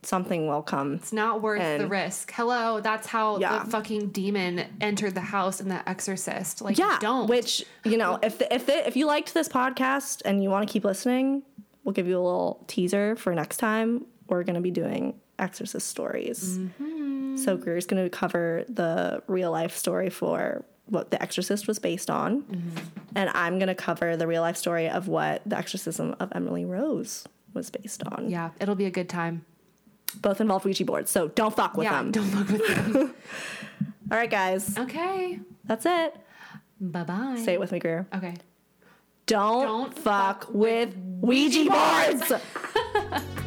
something will come. It's not worth the risk. Hello, that's how Yeah. the fucking demon entered the house in The Exorcist. Like, Yeah, don't. Which you know, if the, if the, if you liked this podcast and you want to keep listening, we'll give you a little teaser for next time. We're gonna be doing Exorcist stories. Mm-hmm. So Greer's gonna cover the real life story for what The Exorcist was based on, Mm-hmm. and I'm gonna cover the real life story of what the exorcism of Emily Rose was based on. yeah, it'll be a good time. Both involve Ouija boards, so don't fuck with yeah, them. don't fuck with them. All right, guys, okay. that's it. Bye bye. Say it with me, Greer. Okay. Don't, Don't fuck, fuck with Ouija boards.